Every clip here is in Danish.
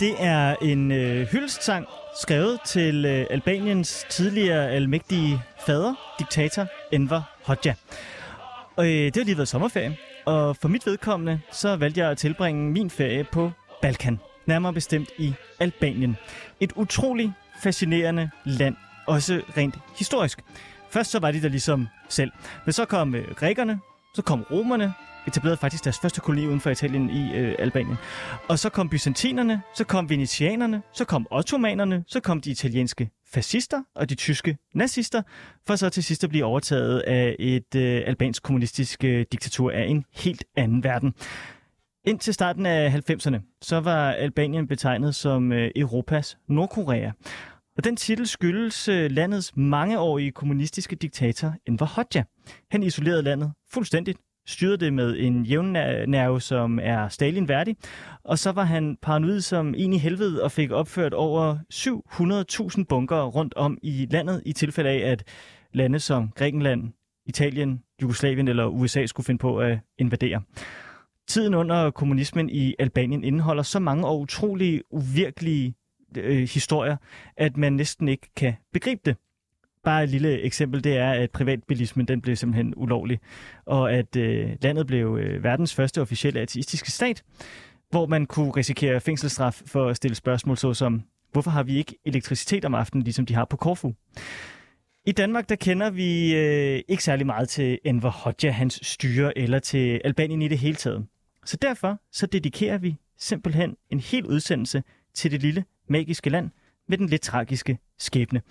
det er en øh, hyldestsang skrevet til øh, Albaniens tidligere almægtige fader, diktator Enver Hoxha. Og øh, det har lige været sommerferie, og for mit vedkommende, så valgte jeg at tilbringe min ferie på Balkan, nærmere bestemt i Albanien. Et utroligt fascinerende land, også rent historisk. Først så var de der ligesom selv, men så kom øh, grækerne, så kom romerne, etablerede faktisk deres første koloni uden for Italien i øh, Albanien. Og så kom byzantinerne, så kom venetianerne, så kom ottomanerne, så kom de italienske fascister og de tyske nazister, for så til sidst at blive overtaget af et øh, albansk kommunistisk øh, diktatur af en helt anden verden. Indtil starten af 90'erne, så var Albanien betegnet som øh, Europas Nordkorea. Og den titel skyldes øh, landets mangeårige kommunistiske diktator Enver Hoxha. Han isolerede landet fuldstændigt, styrede det med en jævnnerve, som er Stalin værdig, og så var han paranoid som en i helvede og fik opført over 700.000 bunker rundt om i landet i tilfælde af, at lande som Grækenland, Italien, Jugoslavien eller USA skulle finde på at invadere. Tiden under kommunismen i Albanien indeholder så mange og utrolige, uvirkelige øh, historier, at man næsten ikke kan begribe det. Bare et lille eksempel, det er, at privatbilismen den blev simpelthen ulovlig, og at øh, landet blev øh, verdens første officielle ateistiske stat, hvor man kunne risikere fængselsstraf for at stille spørgsmål såsom, hvorfor har vi ikke elektricitet om aftenen, ligesom de har på Korfu? I Danmark, der kender vi øh, ikke særlig meget til Enver Hoxha, hans styre, eller til Albanien i det hele taget. Så derfor så dedikerer vi simpelthen en hel udsendelse til det lille magiske land med den lidt tragiske skæbne.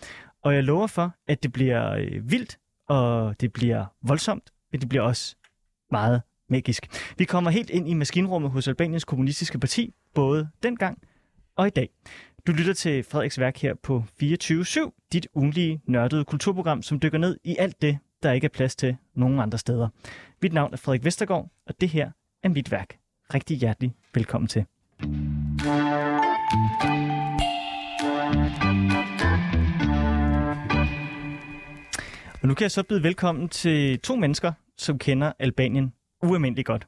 Og jeg lover for, at det bliver øh, vildt, og det bliver voldsomt, men det bliver også meget magisk. Vi kommer helt ind i maskinrummet hos Albaniens Kommunistiske Parti, både dengang og i dag. Du lytter til Frederiks værk her på 24-7, dit ugenlige nørdede kulturprogram, som dykker ned i alt det, der ikke er plads til nogen andre steder. Mit navn er Frederik Vestergaard, og det her er mit værk. Rigtig hjertelig velkommen til. Og nu kan jeg så byde velkommen til to mennesker, som kender Albanien ualmindeligt godt.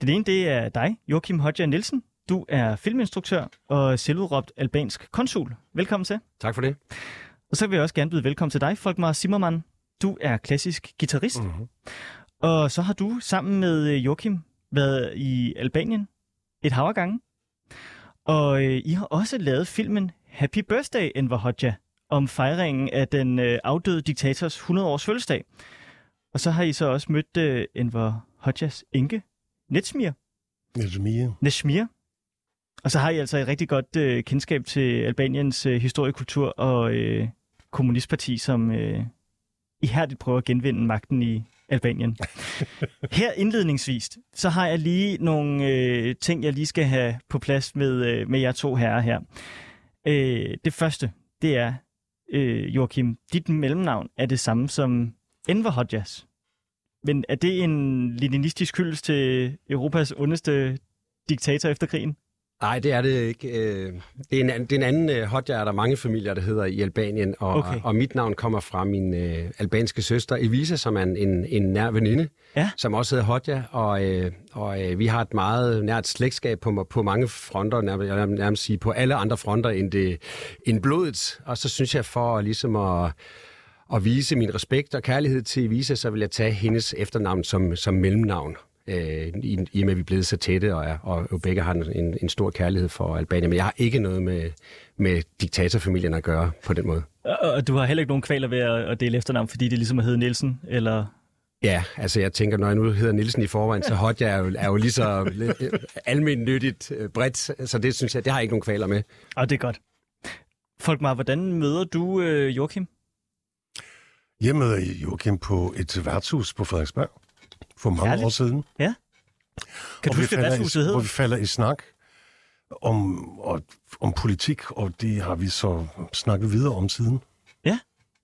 Den ene, det er dig, Joachim Hodja Nielsen. Du er filminstruktør og selvudråbt albansk konsul. Velkommen til. Tak for det. Og så vil jeg også gerne byde velkommen til dig, Folkmar Zimmermann. Du er klassisk guitarist. Mm-hmm. Og så har du sammen med øh, Joachim været i Albanien et hav gange. Og øh, I har også lavet filmen Happy Birthday, Enver Hoxha, om fejringen af den øh, afdøde diktators 100-års fødselsdag. Og så har I så også mødt øh, Enver Hoxhas enke, Netsmir. Nesmir. Nesmir. Og så har I altså et rigtig godt øh, kendskab til Albaniens øh, historie, kultur og øh, kommunistparti, som øh, ihærdigt prøver at genvinde magten i Albanien. Her indledningsvis, så har jeg lige nogle øh, ting, jeg lige skal have på plads med, øh, med jer to herrer her. Øh, det første, det er, øh, Joachim, dit mellemnavn er det samme som Enver Hodjas. Men er det en leninistisk hyldest til Europas ondeste diktator efter krigen? Nej, det er det ikke. Øh, Det er en, det er en anden uh, Hodja, er der mange familier, der hedder i Albanien, og, Okay. og mit navn kommer fra min uh, albanske søster Evisa, som er en, en, nær veninde, Ja. som også hedder Hodja, og, uh, og uh, vi har et meget nært slægtskab på, på mange fronter, nærmest, jeg nærmest sige på alle andre fronter end, det, end blodet, og så synes jeg for ligesom at at vise min respekt og kærlighed til Evisa, så vil jeg tage hendes efternavn som, som mellemnavn. Øh, i, I og med, at vi er blevet så tætte, og, er, og jo begge har en, en stor kærlighed for Albanien. Men jeg har ikke noget med, med diktatorfamilien at gøre på den måde. Og, du har heller ikke nogen kvaler ved at, dele efternavn, fordi det ligesom hedder Nielsen, eller... Ja, altså jeg tænker, når jeg nu hedder Nielsen i forvejen, så Hodja er jo, er jo lige så almindeligt øh, bredt, så det synes jeg, det har jeg ikke nogen kvaler med. Og det er godt. Folkmar, hvordan møder du øh, Joachim? Jeg møder Joachim på et værtshus på Frederiksberg for mange Herligt. år siden. Kan du huske, værtshuset hed? Hvor vi falder i snak om, og, om politik, og det har vi så snakket videre om siden. Ja.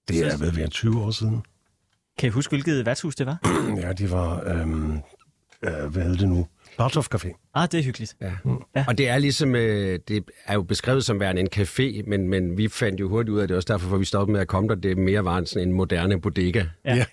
Det er ved at være 20 år siden. Kan I huske, hvilket værtshus det var? Ja, det var øhm, øh, hvad hedder det nu, Bartov Café. Ah, det er hyggeligt. Ja. Ja. Og det er ligesom, øh, det er jo beskrevet som værende en café, men, men vi fandt jo hurtigt ud af det, også derfor, for vi stoppede med at komme der, det mere var en, sådan en moderne bodega. Ja.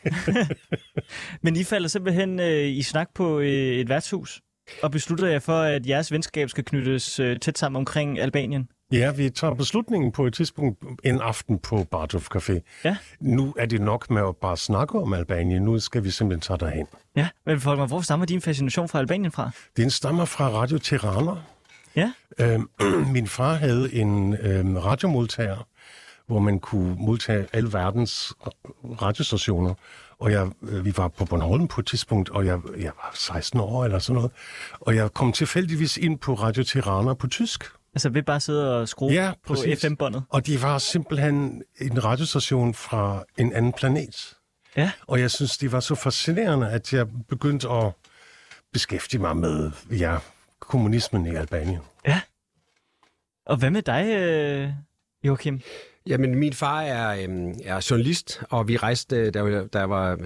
Men I falder simpelthen øh, i snak på øh, et værtshus, og beslutter jer for, at jeres venskab skal knyttes øh, tæt sammen omkring Albanien. Ja, vi tager beslutningen på et tidspunkt en aften på Bartov Café. Ja. Nu er det nok med at bare snakke om Albanien. Nu skal vi simpelthen tage derhen. Ja, men Folker, hvor stammer din fascination fra Albanien fra? Den stammer fra Radio Tirana. Ja, Øhm, min far havde en øhm, radiomodtager, hvor man kunne modtage alle verdens radiostationer. Og jeg, øh, vi var på Bornholm på et tidspunkt, og jeg, jeg var 16 år eller sådan noget. Og jeg kom tilfældigvis ind på Radio Tirana på tysk. Altså ved bare sidde og skrue Ja, på. FM-båndet. Og de var simpelthen en radiostation fra en anden planet. Ja, Og jeg synes, det var så fascinerende, at jeg begyndte at beskæftige mig med ja, kommunismen i Albanien. ja. Og hvad med dig, øh, Joachim? Jamen, min far er, øh, er journalist, og vi rejste, der, der var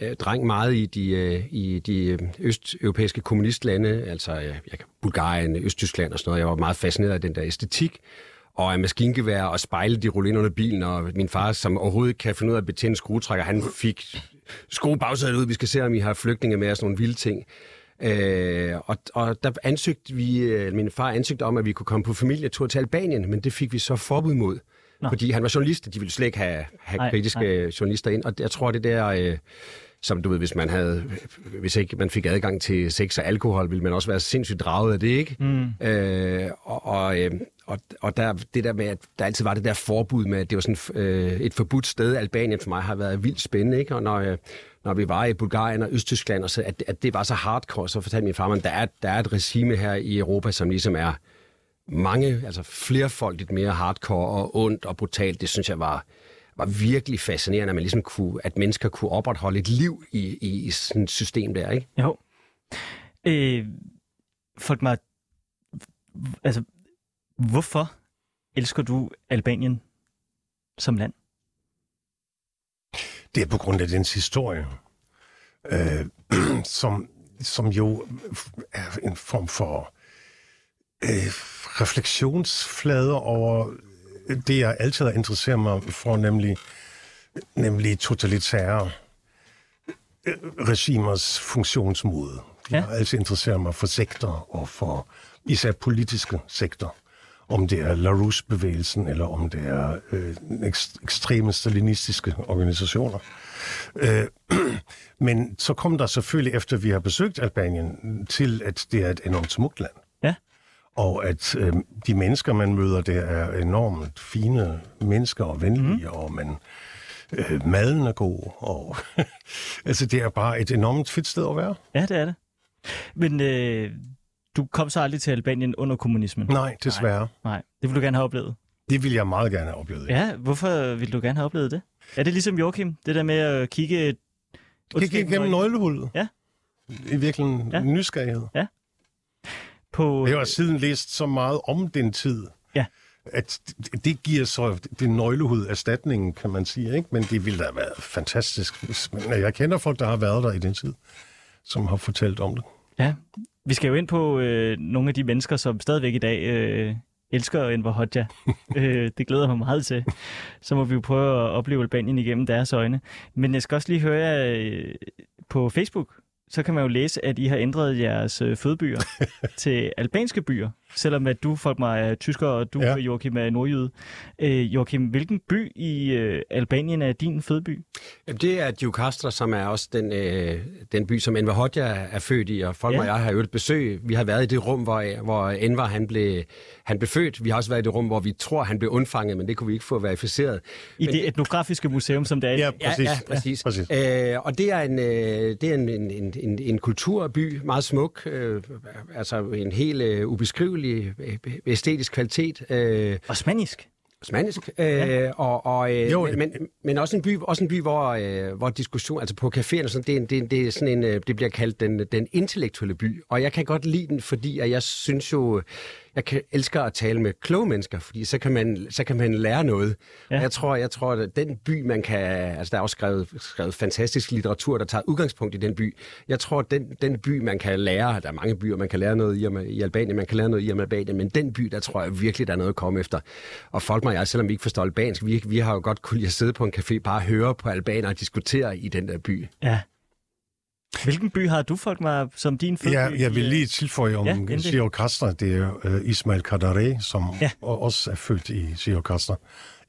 øh, dreng, meget i de, øh, i de øh, østeuropæiske kommunistlande, altså øh, jeg, Bulgarien, Østtyskland og sådan noget. Jeg var meget fascineret af den der æstetik, og af maskingevær og spejle, de rullede ind under bilen, og min far, som overhovedet ikke kan finde ud af at betjene en skruetrækker, han fik skrue bagsædet ud, vi skal se, om I har flygtninge med og sådan nogle vilde ting. Øh, og, og der ansøgte vi, øh, min far ansøgte om, at vi kunne komme på familietur til Albanien, men det fik vi så forbud mod. Nå. Fordi han var journalist, og de ville slet ikke have, have Nej, kritiske nej. journalister ind. Og jeg tror, det der, øh, som du ved, hvis man havde, hvis ikke man fik adgang til sex og alkohol, ville man også være sindssygt draget af det, ikke? Mm. Øh, og, og, øh, og, og der, det der med, at der altid var det der forbud med, at det var sådan øh, et forbudt sted. Albanien for mig har været vildt spændende, ikke? Og når, øh, når vi var i Bulgarien og Østtyskland, og så, at, at det var så hardcore, så fortalte min far mig, at der er, der er et regime her i Europa, som ligesom er mange, altså flerfoldigt mere hardcore og ondt og brutalt. Det synes jeg var, var virkelig fascinerende, at, man ligesom kunne, at mennesker kunne opretholde et liv i, i, i sådan et system der, ikke? Jo. Øh, folk mig, altså, hvorfor elsker du Albanien som land? Det er på grund af dens historie, øh, som, som jo er en form for øh, refleksionsflade over det, jeg altid har interesseret mig for, nemlig, nemlig totalitære øh, regimers funktionsmåde. Jeg Ja. har altid interesseret mig for sektor og for især politiske sektor. Om det er LaRouche-bevægelsen, eller om det er øh, ekst- ekstreme stalinistiske organisationer. Øh, men så kom der selvfølgelig, efter vi har besøgt Albanien, til, at det er et enormt smukt land. Ja. Og at øh, de mennesker, man møder der, er enormt fine mennesker og venlige, mm. og man, øh, maden er god. Og, altså, det er bare et enormt fedt sted at være. Ja, det er det. Men øh, du kom så aldrig til Albanien under kommunismen? Nej, desværre. Nej, det vil du gerne have oplevet. Det vil jeg meget gerne have oplevet. Ja, hvorfor vil du gerne have oplevet det? Er det ligesom Joachim? Det der med at kigge... gik gennem nøglehullet. Ja. I virkeligheden Ja. ja. På, Jeg har siden læst så meget om den tid, Ja. at det- det giver så det nøglehud erstatningen, kan man sige. Ikke? Men det ville da have været fantastisk. Jeg kender folk, der har været der i den tid, som har fortalt om det. Ja, vi skal jo ind på øh, nogle af de mennesker, som stadigvæk i dag øh, elsker Enver Hoxha. øh, det glæder mig meget til. Så må vi jo prøve at opleve Albanien igennem deres øjne. Men jeg skal også lige høre øh, på Facebook, så kan man jo læse, at I har ændret jeres øh, fødebyer til albanske byer, selvom at du, folk mig, er tysker, og du, ja. Ja. Joachim, er nordjyde. Øh, Joachim, hvilken by i øh, Albanien er din fødeby? Jamen, det er Djukastra, som er også den, øh, den by, som Enver Hoxha er født i, og folk Ja. ja. og jeg har jo et besøg. Vi har været i det rum, hvor, hvor Enver han blev, han blev født. Vi har også været i det rum, hvor vi tror, han blev undfanget, men det kunne vi ikke få verificeret. I Men det etnografiske museum, som det er. i- Ja, Ja, præcis. ja, præcis. præcis. Øh, og det er en, øh, det er en, en, en, en, en kulturby, meget smuk, øh, altså en helt øh, ubeskrivelig øh, æstetisk kvalitet. Øh, Osmanisk. Osmanisk. Øh, og, og, øh, Jo, men, men, også en by, også en by hvor, øh, hvor diskussion, altså på caféerne, og sådan, det, er det, det, er sådan en, øh, det bliver kaldt den, den intellektuelle by. Og jeg kan godt lide den, fordi at jeg synes jo, jeg kan elsker at tale med kloge mennesker, fordi så kan man, så kan man lære noget. Ja. Ja. Jeg tror, jeg tror, at den by, man kan... Altså, der er også skrevet, skrevet fantastisk litteratur, der tager udgangspunkt i den by. Jeg tror, at den, den by, man kan lære... Der er mange byer, man kan lære noget i, i Albanien, man kan lære noget i Albanien, men den by, der tror jeg virkelig, der er noget at komme efter. Og folk og jeg, selvom vi ikke forstår albansk, vi, vi har jo godt kunne lide at sidde på en café, bare høre på albanere og diskutere i den der by. Ja. Hvilken by har du folk med som din fødeby? Ja, jeg vil lige tilføje om Ja, Castra. Det er uh, Ismail Kadare, som Ja. også er født i Sio Castra.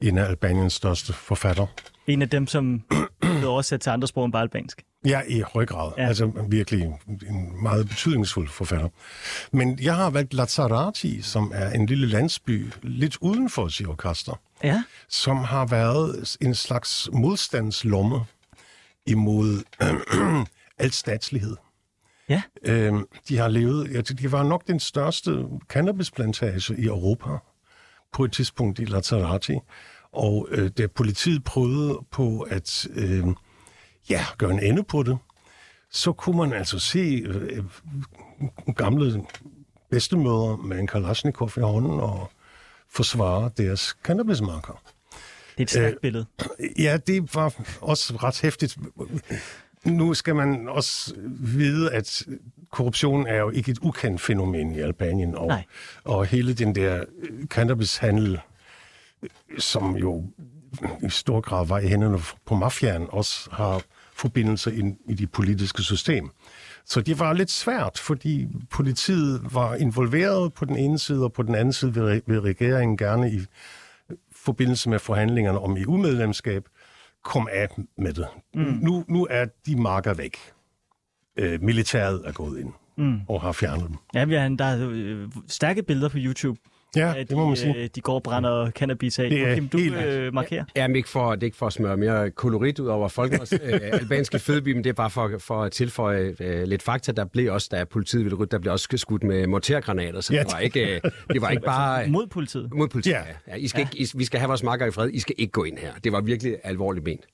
En af Albaniens største forfatter. En af dem, som blev oversat til andre sprog end bare albansk. Ja, i høj grad. Ja. Altså virkelig en meget betydningsfuld forfatter. Men jeg har valgt Lazarati, som er en lille landsby lidt uden for Sio Castra, Ja. som har været en slags modstandslomme imod alt statslighed. Ja. Øhm, de har levet, ja, de var nok den største cannabisplantage i Europa på et tidspunkt i Lazarati. Og øh, da politiet prøvede på at øh, ja, gøre en ende på det, så kunne man altså se øh, gamle bedstemødre med en kalasjnikov i hånden og forsvare deres cannabismarker. Det er et stærkt billede. Ja, det var også ret hæftigt. Nu skal man også vide, at korruption er jo ikke et ukendt fænomen i Albanien, og, Nej. og hele den der øh, cannabishandel, øh, som jo i stor grad var i hænderne på mafiaen, også har forbindelser ind i det politiske system. Så det var lidt svært, fordi politiet var involveret på den ene side, og på den anden side vil, vil regeringen gerne i forbindelse med forhandlingerne om EU-medlemskab kom af med det. Mm. Nu, nu er de marker væk. Øh, militæret er gået ind mm. og har fjernet dem. Ja, vi har, der er øh, stærke billeder på YouTube. Ja, af det må man de, sige. øh, de går og brænder cannabis af. Det er Joachim, du helt øh, markerer. Jamen ikke for, det er ikke for at smøre mere kolorit ud over folkens øh, albanske fødeby, men det er bare for, for at tilføje øh, lidt fakta. Der blev også, da politiet ville rydde, der blev også skudt med mortergranater, så Ja. det var ikke, øh, det var ikke bare... Mod politiet. Mod politiet, Ja. ja. ja. I skal Ikke, I, vi skal have vores makker i fred. I skal ikke gå ind her. Det var virkelig alvorligt ment.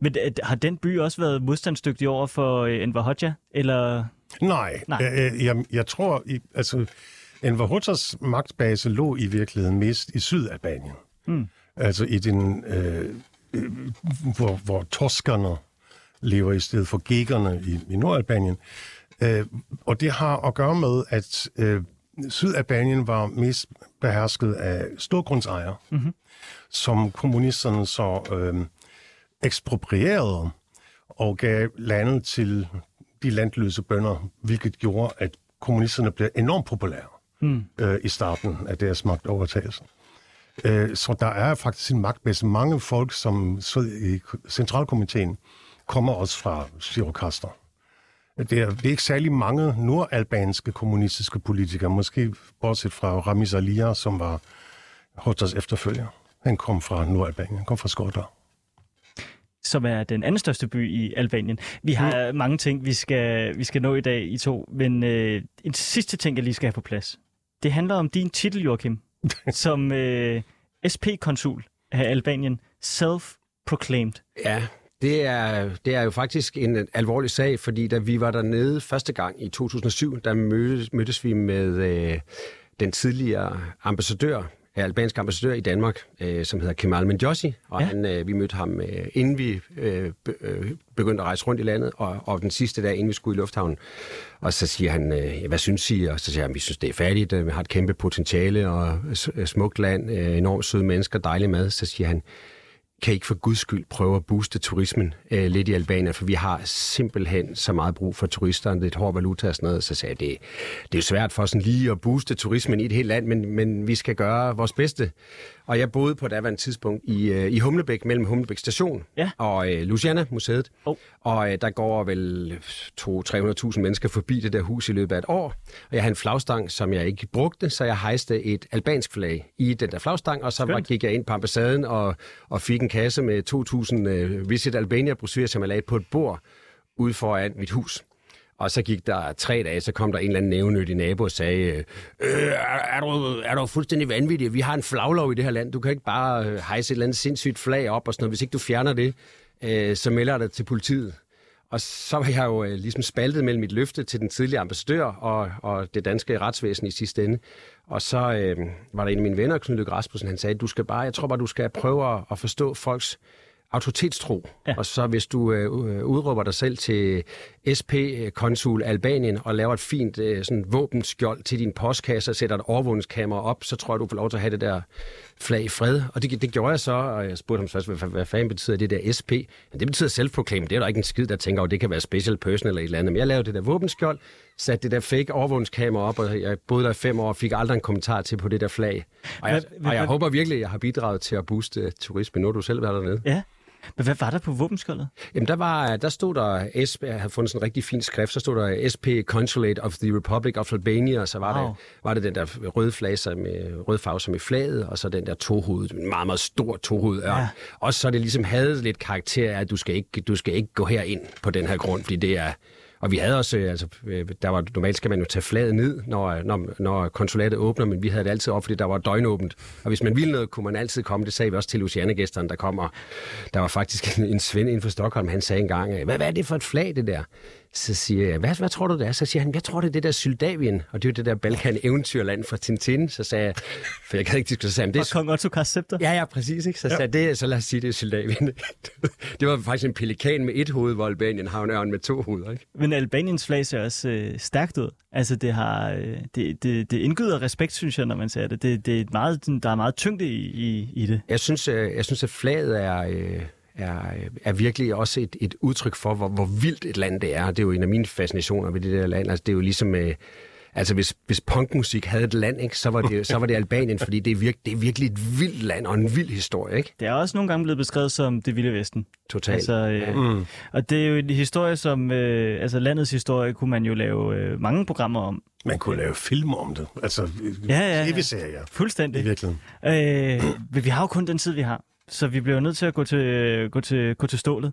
Men øh, har den by også været modstandsdygtig over for øh, Enver Hoxha? Eller... Nej, Nej. Nej. Øh, jeg, jeg tror, i, altså, Enver Hoxhas magtbase lå i virkeligheden mest i Sydalbanien. Mm. Altså i den, øh, øh, hvor, hvor toskerne lever i stedet for gækkerne i, i Nordalbanien. Øh, og det har at gøre med, at øh, Sydalbanien var mest behersket af storgrundsejere, mm-hmm. som kommunisterne så øh, eksproprierede og gav landet til de landløse bønder, hvilket gjorde, at kommunisterne blev enormt populære mm. øh, i starten af deres magtovertagelse. Øh, så der er faktisk en magtbase. Mange folk, som sidder i centralkomiteen, kommer også fra Sirokastra. Det er, det er ikke særlig mange nordalbanske kommunistiske politikere, måske bortset fra Ramiz Alia, som var Hotas efterfølger. Han kom fra Nordalbanien, han kom fra Skotland. som er den anden største by i Albanien. Vi har mm. mange ting, vi skal, vi skal nå i dag i to, men øh, en sidste ting, jeg lige skal have på plads. Det handler om din titel, Joachim, som øh, SP-konsul af Albanien, self-proclaimed. Ja, det er, det er jo faktisk en alvorlig sag, fordi da vi var dernede første gang i 2007, der mødtes, mødtes vi med øh, den tidligere ambassadør, øh, albanske ambassadør i Danmark, øh, som hedder Kemal Menjosi, og Ja. han, øh, vi mødte ham, øh, inden vi øh, øh, begyndte at rejse rundt i landet, og, og den sidste dag, inden vi skulle i lufthavnen. Og så siger han, øh, "Ja, hvad synes I? Og så siger han, vi synes, det er færdigt, øh, vi har et kæmpe potentiale, og smukt land, øh, enormt søde mennesker, dejlig mad. Så siger han, kan ikke for guds skyld prøve at booste turismen øh, lidt i Albanien, for vi har simpelthen så meget brug for turisterne, det er et hård valuta og sådan noget, så sagde jeg, det, det er svært for sådan lige at booste turismen i et helt land, men, men vi skal gøre vores bedste. Og jeg boede på et daværende tidspunkt i, øh, i Humlebæk, mellem Humlebæk station Ja. og øh, Luciana Museet, Oh. og øh, der går vel 200-300.000 mennesker forbi det der hus i løbet af et år, og jeg havde en flagstang, som jeg ikke brugte, så jeg hejste et albansk flag i den der flagstang, og så var, gik jeg ind på ambassaden og, og fik en kasse med 2.000 øh, Visit Albania-brosyrer, som jeg lagde på et bord ude foran mit hus. Og så gik der tre dage, så kom der en eller anden nævnyttig nabo og sagde, øh, øh, er, du, er du fuldstændig vanvittig? Vi har en flaglov i det her land. Du kan ikke bare øh, hejse et eller andet sindssygt flag op og sådan noget. Hvis ikke du fjerner det, øh, så melder jeg dig til politiet og så var jeg jo øh, ligesom spaltet mellem mit løfte til den tidlige ambassadør og, og det danske retsvæsen i sidste ende. Og så øh, var der en af mine venner, Knud Løkke Rasmussen, han sagde, du skal bare, jeg tror bare, du skal prøve at, at forstå folks autoritetstro. Ja. Og så hvis du øh, udråber dig selv til SP-konsul Albanien og laver et fint øh, sådan våbenskjold til din postkasse og sætter et overvågningskamera op, så tror jeg, du får lov til at have det der flag i fred. Og det, det gjorde jeg så, og jeg spurgte ham først, hvad, hvad fanden betyder det der SP? Men det betyder self-proclaimed. Det er der ikke en skid, der tænker, at det kan være special person eller et eller andet. Men jeg lavede det der våbenskjold, satte det der fake overvågningskamera op, og jeg boede der i fem år og fik aldrig en kommentar til på det der flag. Og jeg, og jeg håber virkelig, at jeg har bidraget til at booste turisme. Nu har du selv været dernede. Ja, men hvad var der på våbenskjoldet? Jamen, der, var, der stod der, SP, havde fundet sådan en rigtig fin skrift, så stod der SP Consulate of the Republic of Albania, og så var, wow. det, var det den der røde flag med rød farve som i flaget, og så den der tohoved, en meget, meget stor tohoved Ja. Og så det ligesom havde lidt karakter af, at du skal, ikke, du skal ikke gå herind på den her grund, fordi det er, og vi havde også, øh, altså, øh, der var, normalt skal man jo tage flaget ned, når, øh, når, når konsulatet åbner, men vi havde det altid op, fordi der var døgnåbent. Og hvis man ville noget, kunne man altid komme. Det sagde vi også til Luciane-gæsterne, der kommer. Der var faktisk en, en svend inden for Stockholm, han sagde engang, hvad, hvad er det for et flag, det der? Så siger jeg, hvad, hvad tror du det er? Så siger han, jeg tror det er det der Syldavien, og det er jo det der Balkan-eventyrland fra Tintin. Så sagde jeg, for jeg kan ikke diskutere, så det er... kong Otto Scepter? Ja, ja, præcis. Ikke? Så ja. sagde det, så lad os sige, det er Syldavien. det var faktisk en pelikan med et hoved, hvor Albanien har en ørn med to hoveder. Ikke? Men Albaniens flag ser også øh, stærkt ud. Altså, det, har, øh, det, det, det indgyder respekt, synes jeg, når man ser det. det, det er meget, der er meget tyngde i, i, i det. Jeg synes, øh, jeg synes, at flaget er... Øh, er, er virkelig også et, et udtryk for, hvor, hvor vildt et land det er. Det er jo en af mine fascinationer ved det der land. Altså, det er jo ligesom... Øh, altså, hvis, hvis punkmusik havde et land, ikke, så, var det, så var det Albanien, fordi det er, virke, det er virkelig et vildt land og en vild historie. Ikke? Det er også nogle gange blevet beskrevet som det vilde vesten. Totalt. Altså, øh, ja. mm. Og det er jo en historie, som... Øh, altså, landets historie kunne man jo lave øh, mange programmer om. Man kunne lave film om det. Altså, ja, ja, ja. tv-serier. Fuldstændig. I virkeligheden. Øh, men vi har jo kun den tid, vi har. Så vi bliver nødt til at gå til, gå til, gå til stålet.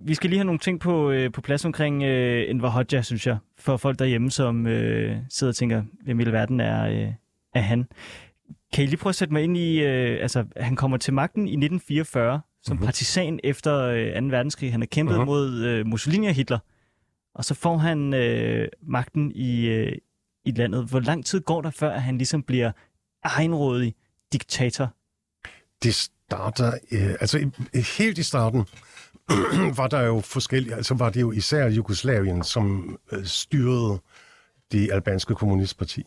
Vi skal lige have nogle ting på, øh, på plads omkring øh, Enver Hoxha, synes jeg, for folk derhjemme, som øh, sidder og tænker, hvem i verden er, øh, er han. Kan I lige prøve at sætte mig ind i, øh, altså han kommer til magten i 1944 som mm-hmm. partisan efter øh, 2. verdenskrig. Han har kæmpet mm-hmm. mod øh, Mussolini og Hitler, og så får han øh, magten i, øh, i landet. Hvor lang tid går der, før han ligesom bliver egenrådig diktator det starter, øh, altså helt i starten, var der jo forskellige, altså var det jo især Jugoslavien, som øh, styrede det albanske kommunistparti.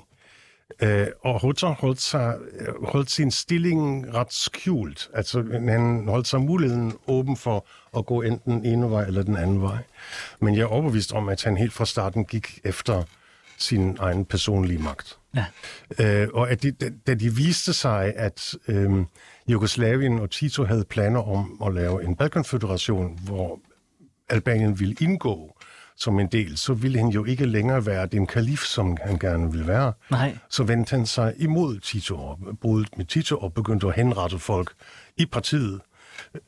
Øh, og Hoxha holdt, sig, holdt sin stilling ret skjult. Altså, han holdt sig muligheden åben for at gå enten den ene vej eller den anden vej. Men jeg er overbevist om, at han helt fra starten gik efter sin egen personlige magt. Ja. Øh, og at de, da de viste sig, at øh, Jugoslavien og Tito havde planer om at lave en Balkanfederation, hvor Albanien ville indgå som en del, så ville han jo ikke længere være den kalif, som han gerne ville være. Nej. Så vendte han sig imod Tito og brudt med Tito og begyndte at henrette folk i partiet,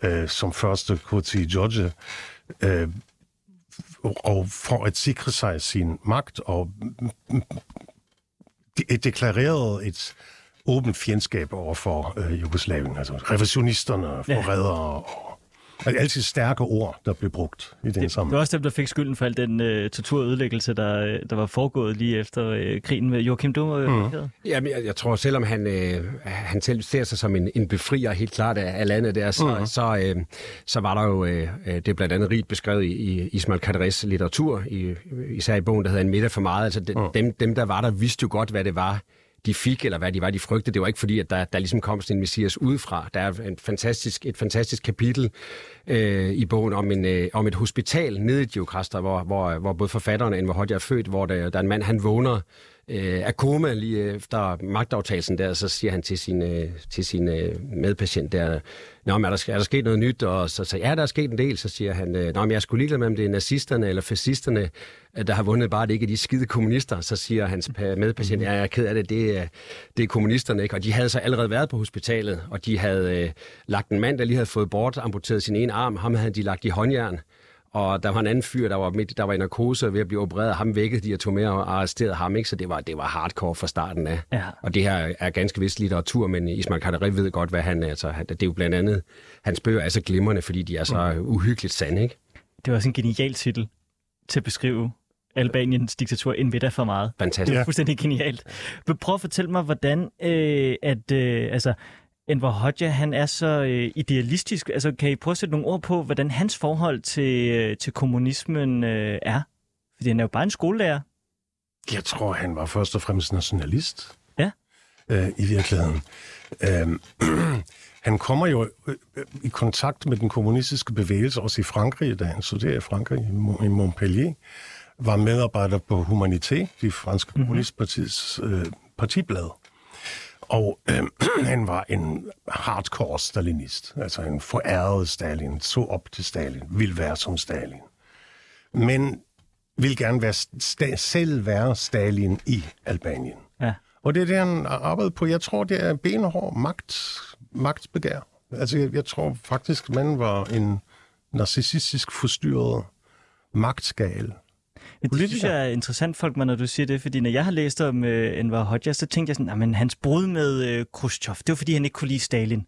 øh, som første Kuti George, øh, og for at sikre sig sin magt og de, deklarerede et åbent fjendskab over for øh, Jugoslavien, altså revisionisterne, forrædere ja. og og altid stærke ord, der blev brugt i den sammen. Det var også dem, der fik skylden for al den uh, torturødelæggelse, der, øh, der var foregået lige efter uh, krigen med Joachim du mm. Jamen, jeg, jeg tror, selvom han, uh, han selv ser sig som en, en befrier helt klart af, af landet der, så, mm. så, uh, så var der jo, uh, det er blandt andet rigt beskrevet i, i Ismail Kadres litteratur, i, især i bogen, der hedder En middag for meget. Altså, de, mm. dem, dem, der var der, vidste jo godt, hvad det var, de fik, eller hvad de var, de frygtede. Det var ikke fordi, at der, der ligesom kom sådan en messias udefra. Der er en fantastisk, et fantastisk kapitel øh, i bogen om, en, øh, om et hospital nede i Geokraster, hvor, hvor, hvor både forfatteren og Enver Hodja er født, hvor der, der er en mand, han vågner øh, af koma lige efter magtaftagelse der, så siger han til sin, øh, til sin øh, medpatient der, Nå, men er der, er der sket noget nyt? Og så siger ja, der er sket en del. Så siger han, øh, Nå, men jeg skulle ligeglad med, om det er nazisterne eller fascisterne, der har vundet bare det ikke er de skide kommunister. Så siger hans medpatient, ja, jeg er ked af det, det er, det er kommunisterne. Ikke? Og de havde så allerede været på hospitalet, og de havde øh, lagt en mand, der lige havde fået bort, amputeret sin ene arm. Ham havde de lagt i håndjern. Og der var en anden fyr, der var, midt, der var i narkose ved at blive opereret. Ham vækkede de og tog med og arresterede ham. Ikke? Så det var, det var hardcore fra starten af. Ja. Og det her er ganske vist litteratur, men Ismail Kadari ved godt, hvad han er. Altså, det er jo blandt andet, hans bøger er så glimrende, fordi de er så mm. uhyggeligt sande. Ikke? Det var også en genial titel til at beskrive Albaniens diktatur en ved for meget. Fantastisk. Det er fuldstændig genialt. Men prøv at fortælle mig, hvordan øh, at, øh, altså, Enver Hoxha, han er så øh, idealistisk. Altså, kan I prøve at sætte nogle ord på, hvordan hans forhold til, øh, til kommunismen øh, er? Fordi han er jo bare en skolelærer. Jeg tror, han var først og fremmest nationalist. Ja. Øh, I virkeligheden. Øhm, han kommer jo øh, øh, i kontakt med den kommunistiske bevægelse, også i Frankrig, da han studerede i Frankrig, i Mo- i Montpellier. Var medarbejder på Humanité, de franske Mhm. kommunistpartiets øh, partiblad. Og øh, han var en hardcore stalinist, altså en foræret Stalin, så op til Stalin, ville være som Stalin. Men vil gerne være sta- selv være Stalin i Albanien. Ja. Og det er det, han har arbejdet på. Jeg tror, det er benhård magt, magtbegær. Altså, jeg, jeg tror faktisk, man var en narcissistisk forstyrret magtskal. Men det synes jeg er interessant, folk, når du siger det, fordi når jeg har læst om øh, Enver Hoxha, så tænkte jeg sådan, at hans brud med øh, Khrushchev, det var fordi, han ikke kunne lide Stalin.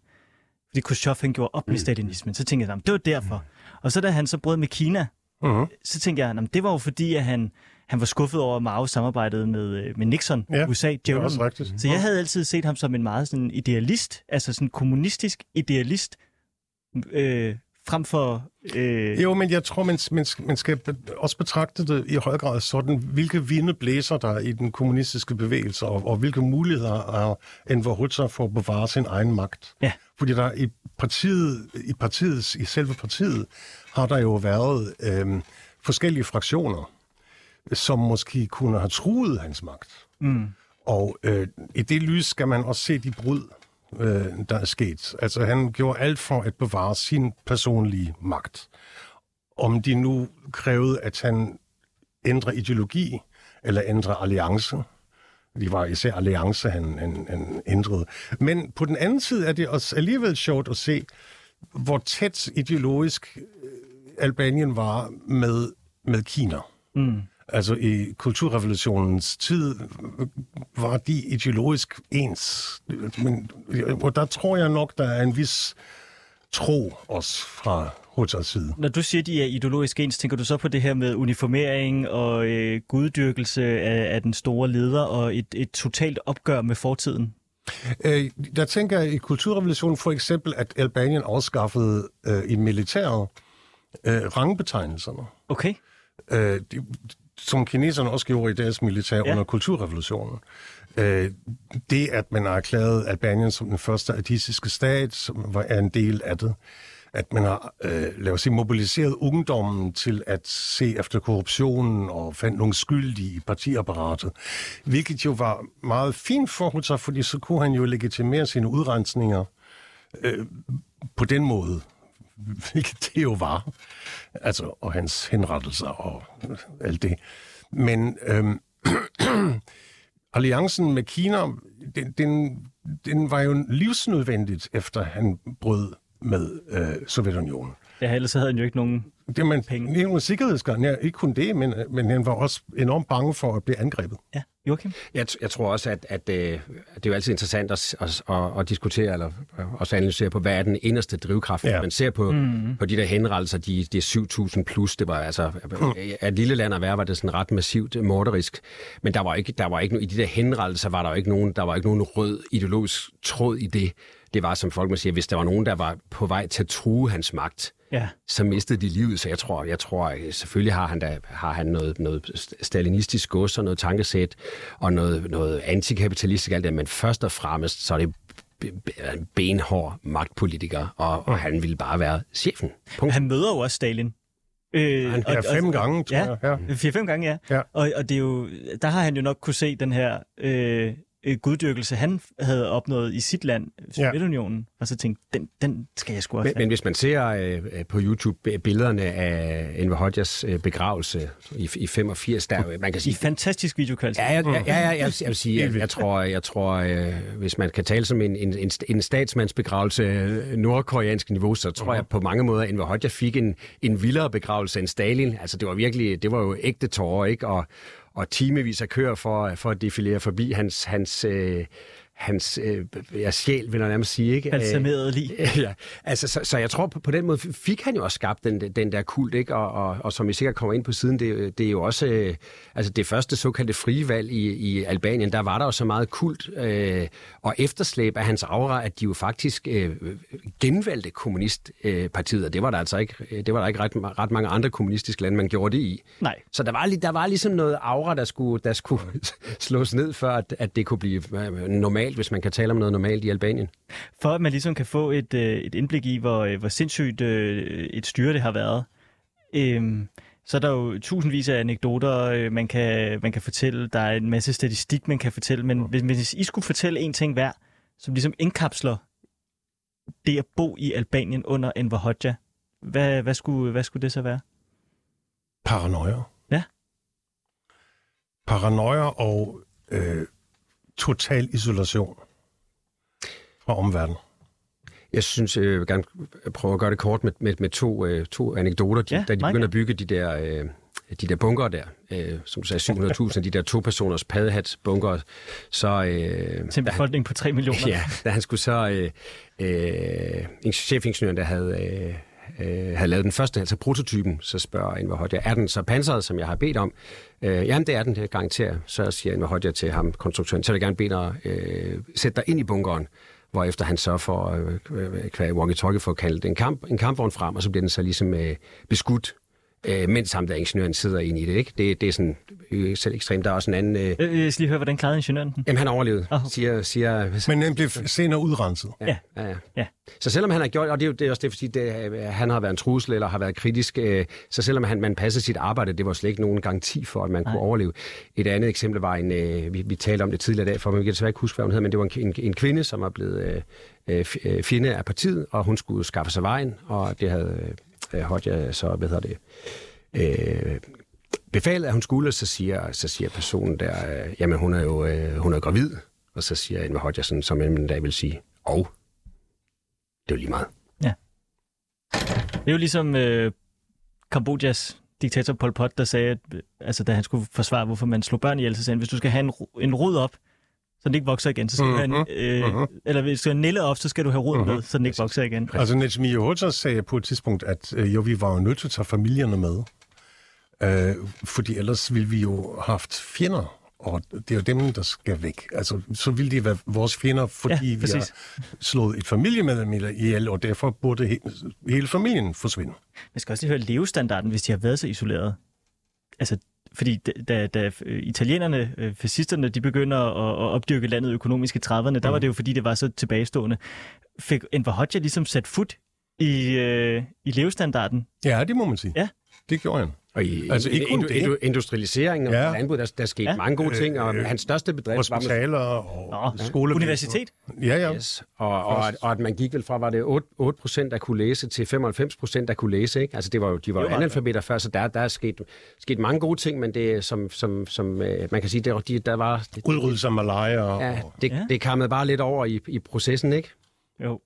Fordi Khrushchev, han gjorde op med stalinismen. Så tænkte jeg, "Jamen, det var derfor. Og så da han så brød med Kina, Mm-hmm. så tænkte jeg, "Jamen, det var jo fordi, at han, han var skuffet over, at Mao samarbejdede med, øh, med Nixon, Ja, USA, djævlen. Så jeg havde altid set ham som en meget sådan idealist, altså sådan kommunistisk idealist, øh, frem for... Øh, Jo, men jeg tror, man, man, skal- man skal be- også betragte det i høj grad sådan, hvilke vinde blæser der i den kommunistiske bevægelse, og, og hvilke muligheder Enver Hoxha for at bevare sin egen magt. Ja. Fordi der i partiet, i partiets, i selve partiet, har der jo været øhm, forskellige fraktioner, som måske kunne have truet hans magt. mm, Og øh, i det lys skal man også se de brud, øh, der er sket. Altså han gjorde alt for at bevare sin personlige magt. Om de nu krævede, at han ændrer ideologi eller ændrer alliance. Det var især alliance, han, han, han ændrede. Men på den anden side er det også alligevel sjovt at se, hvor tæt ideologisk øh, Albanien var med, med Kina. mm. Altså i kulturrevolutionens tid var de ideologisk ens. Men, og der tror jeg nok, der er en vis tro også fra Hotas side. Når du siger, de er ideologisk ens, tænker du så på det her med uniformering og øh, guddyrkelse af, af den store leder og et, et totalt opgør med fortiden? Øh, der tænker jeg i kulturrevolutionen for eksempel, at Albanien afskaffede øh, i militæret øh, rangbetegnelserne. Okay. øh, de, som kineserne også gjorde i deres militær Ja. under kulturrevolutionen. Øh, det, at man har erklæret Albanien som den første artistiske stat, som var er en del af det, at man har, øh, lad os sige, mobiliseret ungdommen til at se efter korruptionen og fandt nogle skyldige i partiapparatet, hvilket jo var meget fint for sig, fordi så kunne han jo legitimere sine udrensninger øh, på den måde, hvilket det jo var. Altså, og hans henrettelser og alt det. Men øhm, alliancen med Kina, den, den, den var jo livsnødvendigt, efter han brød med øh, Sovjetunionen. Ja, ellers så havde han jo ikke nogen... Det, man, Penge. det er jo en sikkerhedsgarn. Ja, ikke kun det, men, men han var også enormt bange for at blive angrebet. Ja, Joachim? Jeg, jeg tror også, at, at, øh, at det er jo altid interessant at, at, at, at diskutere, eller øh, også analysere på, hvad er den inderste drivkraft. Ja. Man ser på, mm. på de der henrettelser, de, de er 7.000 plus, det var altså, mm. at lille land at være, var det sådan ret massivt morderisk. Men der var ikke, der var ikke, i de der henrettelser var der jo ikke nogen, der var ikke nogen rød ideologisk tråd i det. Det var, som folk må sige, hvis der var nogen, der var på vej til at true hans magt, Ja. så mistede de livet. Så jeg tror, jeg tror øh, selvfølgelig har han, da, har han noget, noget stalinistisk gods og noget tankesæt og noget, noget antikapitalistisk alt det, men først og fremmest så er det benhård magtpolitiker, og, og han ville bare være chefen. Punkt. Han møder jo også Stalin. Øh, Han er fem gange, tror ja, jeg. Ja. Fire-fem gange, ja. Ja. Og, og det er jo, der har han jo nok kunne se den her øh, øh, guddyrkelse, han havde opnået i sit land, Sovjetunionen, og så tænkte, den, den skal jeg sgu også Men, men hvis man ser øh, øh, på YouTube billederne af Enver Hodjas øh, begravelse i, i 85, der, man kan I sige, fantastisk videokvalitet. Ja, jeg, jeg, jeg, jeg, jeg, vil, jeg vil sige, jeg, jeg tror, jeg tror øh, hvis man kan tale som en, en, en, en statsmandsbegravelse øh, nordkoreansk niveau, så tror jeg på mange måder, at Enver Hoxha fik en, en vildere begravelse end Stalin. Altså, det var virkelig, det var jo ægte tårer, ikke? Og, og timevis af kører for, for at defilere forbi hans, hans, øh, hans øh, ja, sjæl, vil jeg nærmest sige. Ikke? Balsameret lige. ja, altså, så, så jeg tror, på, på den måde fik han jo også skabt den, den der kult, ikke? Og, og, og som vi sikkert kommer ind på siden, det, det er jo også øh, altså det første såkaldte frie valg i, i Albanien, der var der jo så meget kult øh, og efterslæb af hans aura, at de jo faktisk øh, genvalgte kommunistpartiet, øh, og det var der altså ikke, det var der ikke ret, ret mange andre kommunistiske lande, man gjorde det i. Nej. Så der var, der var ligesom noget aura, der skulle, der skulle slås ned, før at, at det kunne blive øh, normalt, hvis man kan tale om noget normalt i Albanien. For at man ligesom kan få et, øh, et indblik i, hvor, øh, hvor sindssygt et styre det har været, øhm, så er der jo tusindvis af anekdoter, man kan, man kan fortælle. Der er en masse statistik, man kan fortælle. Men hvis, hvis I skulle fortælle en ting hver, som ligesom indkapsler det at bo i Albanien under Enver Hoxha, hvad, hvad, skulle, hvad skulle det så være? Paranoia. Ja. Paranoia og øh, total isolation fra omverdenen. Jeg synes, øh, jeg vil gerne prøve at gøre det kort med, med, med to, øh, to anekdoter. De, ja, da de begynder at bygge de der, øh, de der bunker der, øh, som du sagde, 700.000, de der to-personers paddehatsbunker, så... Øh, Til en befolkning på 3 millioner. Ja, da han skulle så... Øh, øh, chefingeniøren, der havde... Øh, øh, havde lavet den første, altså prototypen, så spørger Enver Hodja, er den så pansret, som jeg har bedt om? Øh, jamen, det er den, det garanterer. Så siger Enver Hodja til ham, konstruktøren, så vil jeg gerne bede dig øh, sætte dig ind i bunkeren, efter han så får, øh, øh kvæg walkie-talkie, for at kalde en, kamp, en kampvogn frem, og så bliver den så ligesom øh, beskudt øh, mens ham der ingeniøren sidder inde i det. Ikke? Det, det er sådan øh, selv ekstremt. Der er også en anden... Øh... øh jeg skal lige høre, hvordan klarede ingeniøren den? Jamen, han overlevede, oh. siger, siger... Men den blev senere udrenset. Ja, ja. ja, ja. Så selvom han har gjort, og det er, jo, det er også det, fordi det, han har været en trussel eller har været kritisk, øh, så selvom han, man passede sit arbejde, det var slet ikke nogen garanti for, at man Nej. kunne overleve. Et andet eksempel var en, øh, vi, vi talte om det tidligere dag, for man kan desværre ikke huske, hvad hun hed, men det var en, en, en kvinde, som er blevet øh, øh, fjende af partiet, og hun skulle skaffe sig vejen, og det havde øh, Hodja så, hvad hedder det, øh, befalet, at hun skulle, så siger, så siger personen der, øh, jamen hun er jo øh, hun er gravid, og så siger Enver Hodja sådan, som en dag vil sige, og det er jo lige meget. Ja. Det er jo ligesom øh, Kambodjas diktator Pol Pot, der sagde, at, altså, da han skulle forsvare, hvorfor man slog børn ihjel, så sagde han, hvis du skal have en, en rod op, så den ikke vokser igen. Så skal mm-hmm. du have en, mhm. øh, mm-hmm. Eller hvis du skal nille op, så skal du have rod mm-hmm. med, så den ikke vokser igen. Altså Nejmi Johocha sagde på et tidspunkt, at øh, jo, vi var jo nødt til at tage familierne med. Øh, fordi ellers ville vi jo have haft fjender og det er jo dem, der skal væk. Altså, så vil de være vores fjender, fordi ja, vi har slået et familiemedlem ihjel, og derfor burde he, hele familien forsvinde. Man skal også lige høre levestandarden, hvis de har været så isoleret. Altså, fordi da, da italienerne, øh, fascisterne, de begynder at, at opdyrke landet økonomisk i 30'erne, der mm. var det jo fordi, det var så tilbagestående. Fik Enver Hoxha ligesom sat fod i, øh, i levestandarden? Ja, det må man sige. Ja. Det gjorde han. Og i altså, ikke kun det. industrialiseringen og ja. landbruget, der, der skete ja. mange gode ting, og øh, hans største bedrift Hospitaler var... og ja. skole. Universitet. Ja, ja. Yes. Og, og, og, at man gik vel fra, var det 8, 8 procent, der kunne læse, til 95 procent, der kunne læse. Ikke? Altså, det var jo, de var jo analfabeter før, så der, der er sket, sket mange gode ting, men det som, som, som øh, man kan sige, der, de, der var... Det, Udryddelse af malaria. Og, ja, det, ja. det kammede bare lidt over i, i processen, ikke? Jo.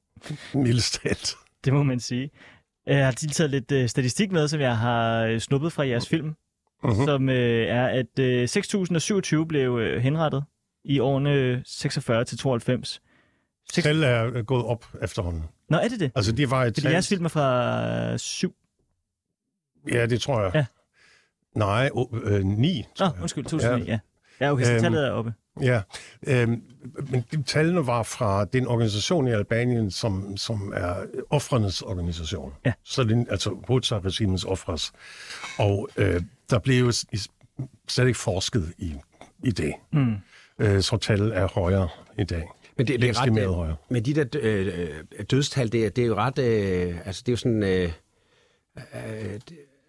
Mildestalt. Det må man sige. Jeg har taget lidt øh, statistik med, som jeg har øh, snuppet fra jeres film uh-huh. som øh, er, at øh, 6027 blev øh, henrettet i årene 46 til 92. Tal er gået op efterhånden. Nå, er det det? Altså, det var et er jeres film er fra 7. Ja, det tror jeg. Ja. Nej, øh, 9. Nå, undskyld, 2009, ja. ja. Ja, okay, så øhm, tallet er oppe. Ja, øhm, men de tallene var fra den organisation i Albanien, som, som er offrenes organisation. Ja. Så den, altså Hoxha-regimens offres. Og øh, der blev jo slet ikke forsket i, i det. Mm. Øh, så tallet er højere i dag. Men det, det er ret, øh, højere. Men de der øh, dødstal, det, det er jo ret, øh, altså det er jo sådan, øh, øh,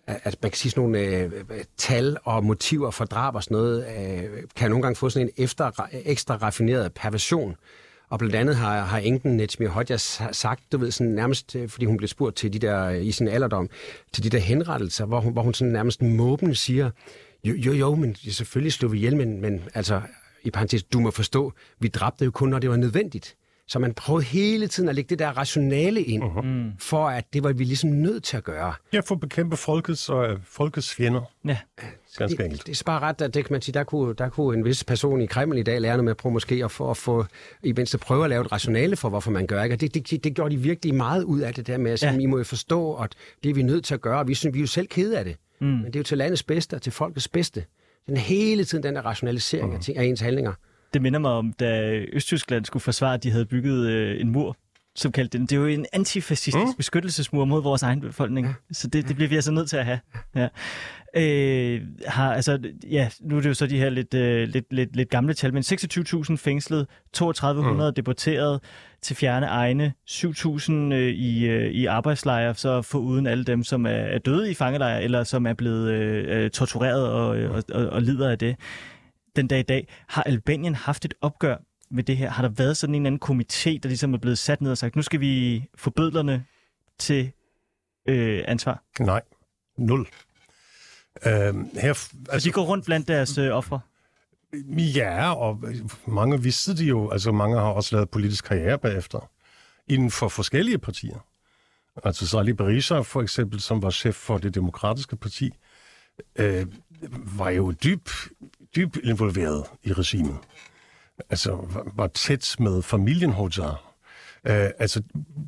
at altså, man kan sige sådan nogle øh, øh, tal og motiver for drab og sådan noget, øh, kan nogle gange få sådan en efter, ekstra raffineret perversion. Og blandt andet har, har enken Netmi Hodja sagt, du ved, sådan nærmest, øh, fordi hun blev spurgt til de der, øh, i sin alderdom, til de der henrettelser, hvor hun, hvor hun sådan nærmest måben siger, jo, jo, jo, men selvfølgelig slog vi ihjel, men, men altså, i parentes, du må forstå, vi dræbte jo kun, når det var nødvendigt. Så man prøvede hele tiden at lægge det der rationale ind, uh-huh. for at det var vi ligesom nødt til at gøre. Ja, for at bekæmpe folkets og øh, folkets fjender. Ja. Ganske det, enkelt. det er bare ret, at det kan man sige, der kunne, der kunne en vis person i Kreml i dag lære noget med at prøve måske at få, at få i mindste prøve at lave et rationale for, hvorfor man gør ikke. Og det, det, det gjorde de virkelig meget ud af det der med at sige, Ja. ja. I må jo forstå, at det er vi nødt til at gøre, og vi, synes, vi er jo selv kede af det. Mm. Men det er jo til landets bedste og til folkets bedste. Den hele tiden den der rationalisering mm. af, ting, af ens handlinger. Det minder mig om, da Østtyskland skulle forsvare, at de havde bygget øh, en mur, som kaldte den. Det er jo en antifascistisk mm. beskyttelsesmur mod vores egen befolkning. Ja. Så det, det bliver vi altså nødt til at have. Ja. Øh, har, altså, ja, nu er det jo så de her lidt, øh, lidt, lidt, lidt gamle tal, men 26.000 fængslet, 3200 mm. deporteret til fjerne egne, 7.000 øh, i, øh, i arbejdslejre, så for uden alle dem, som er, er døde i fangelejre, eller som er blevet øh, øh, tortureret og, øh, og, og, og lider af det den dag i dag. Har Albanien haft et opgør med det her? Har der været sådan en eller anden komité, der ligesom er blevet sat ned og sagt, nu skal vi få bødlerne til øh, ansvar? Nej, nul. Øhm, her, Altså, de går rundt blandt deres øh, ofre. Ja, og mange vidste det jo. Altså, mange har også lavet politisk karriere bagefter. Inden for forskellige partier. Altså, Salih Berisha, for eksempel, som var chef for det demokratiske parti, øh, var jo dybt dyb involveret i regimet. Altså, var, var tæt med familien Hoxha. Øh, altså,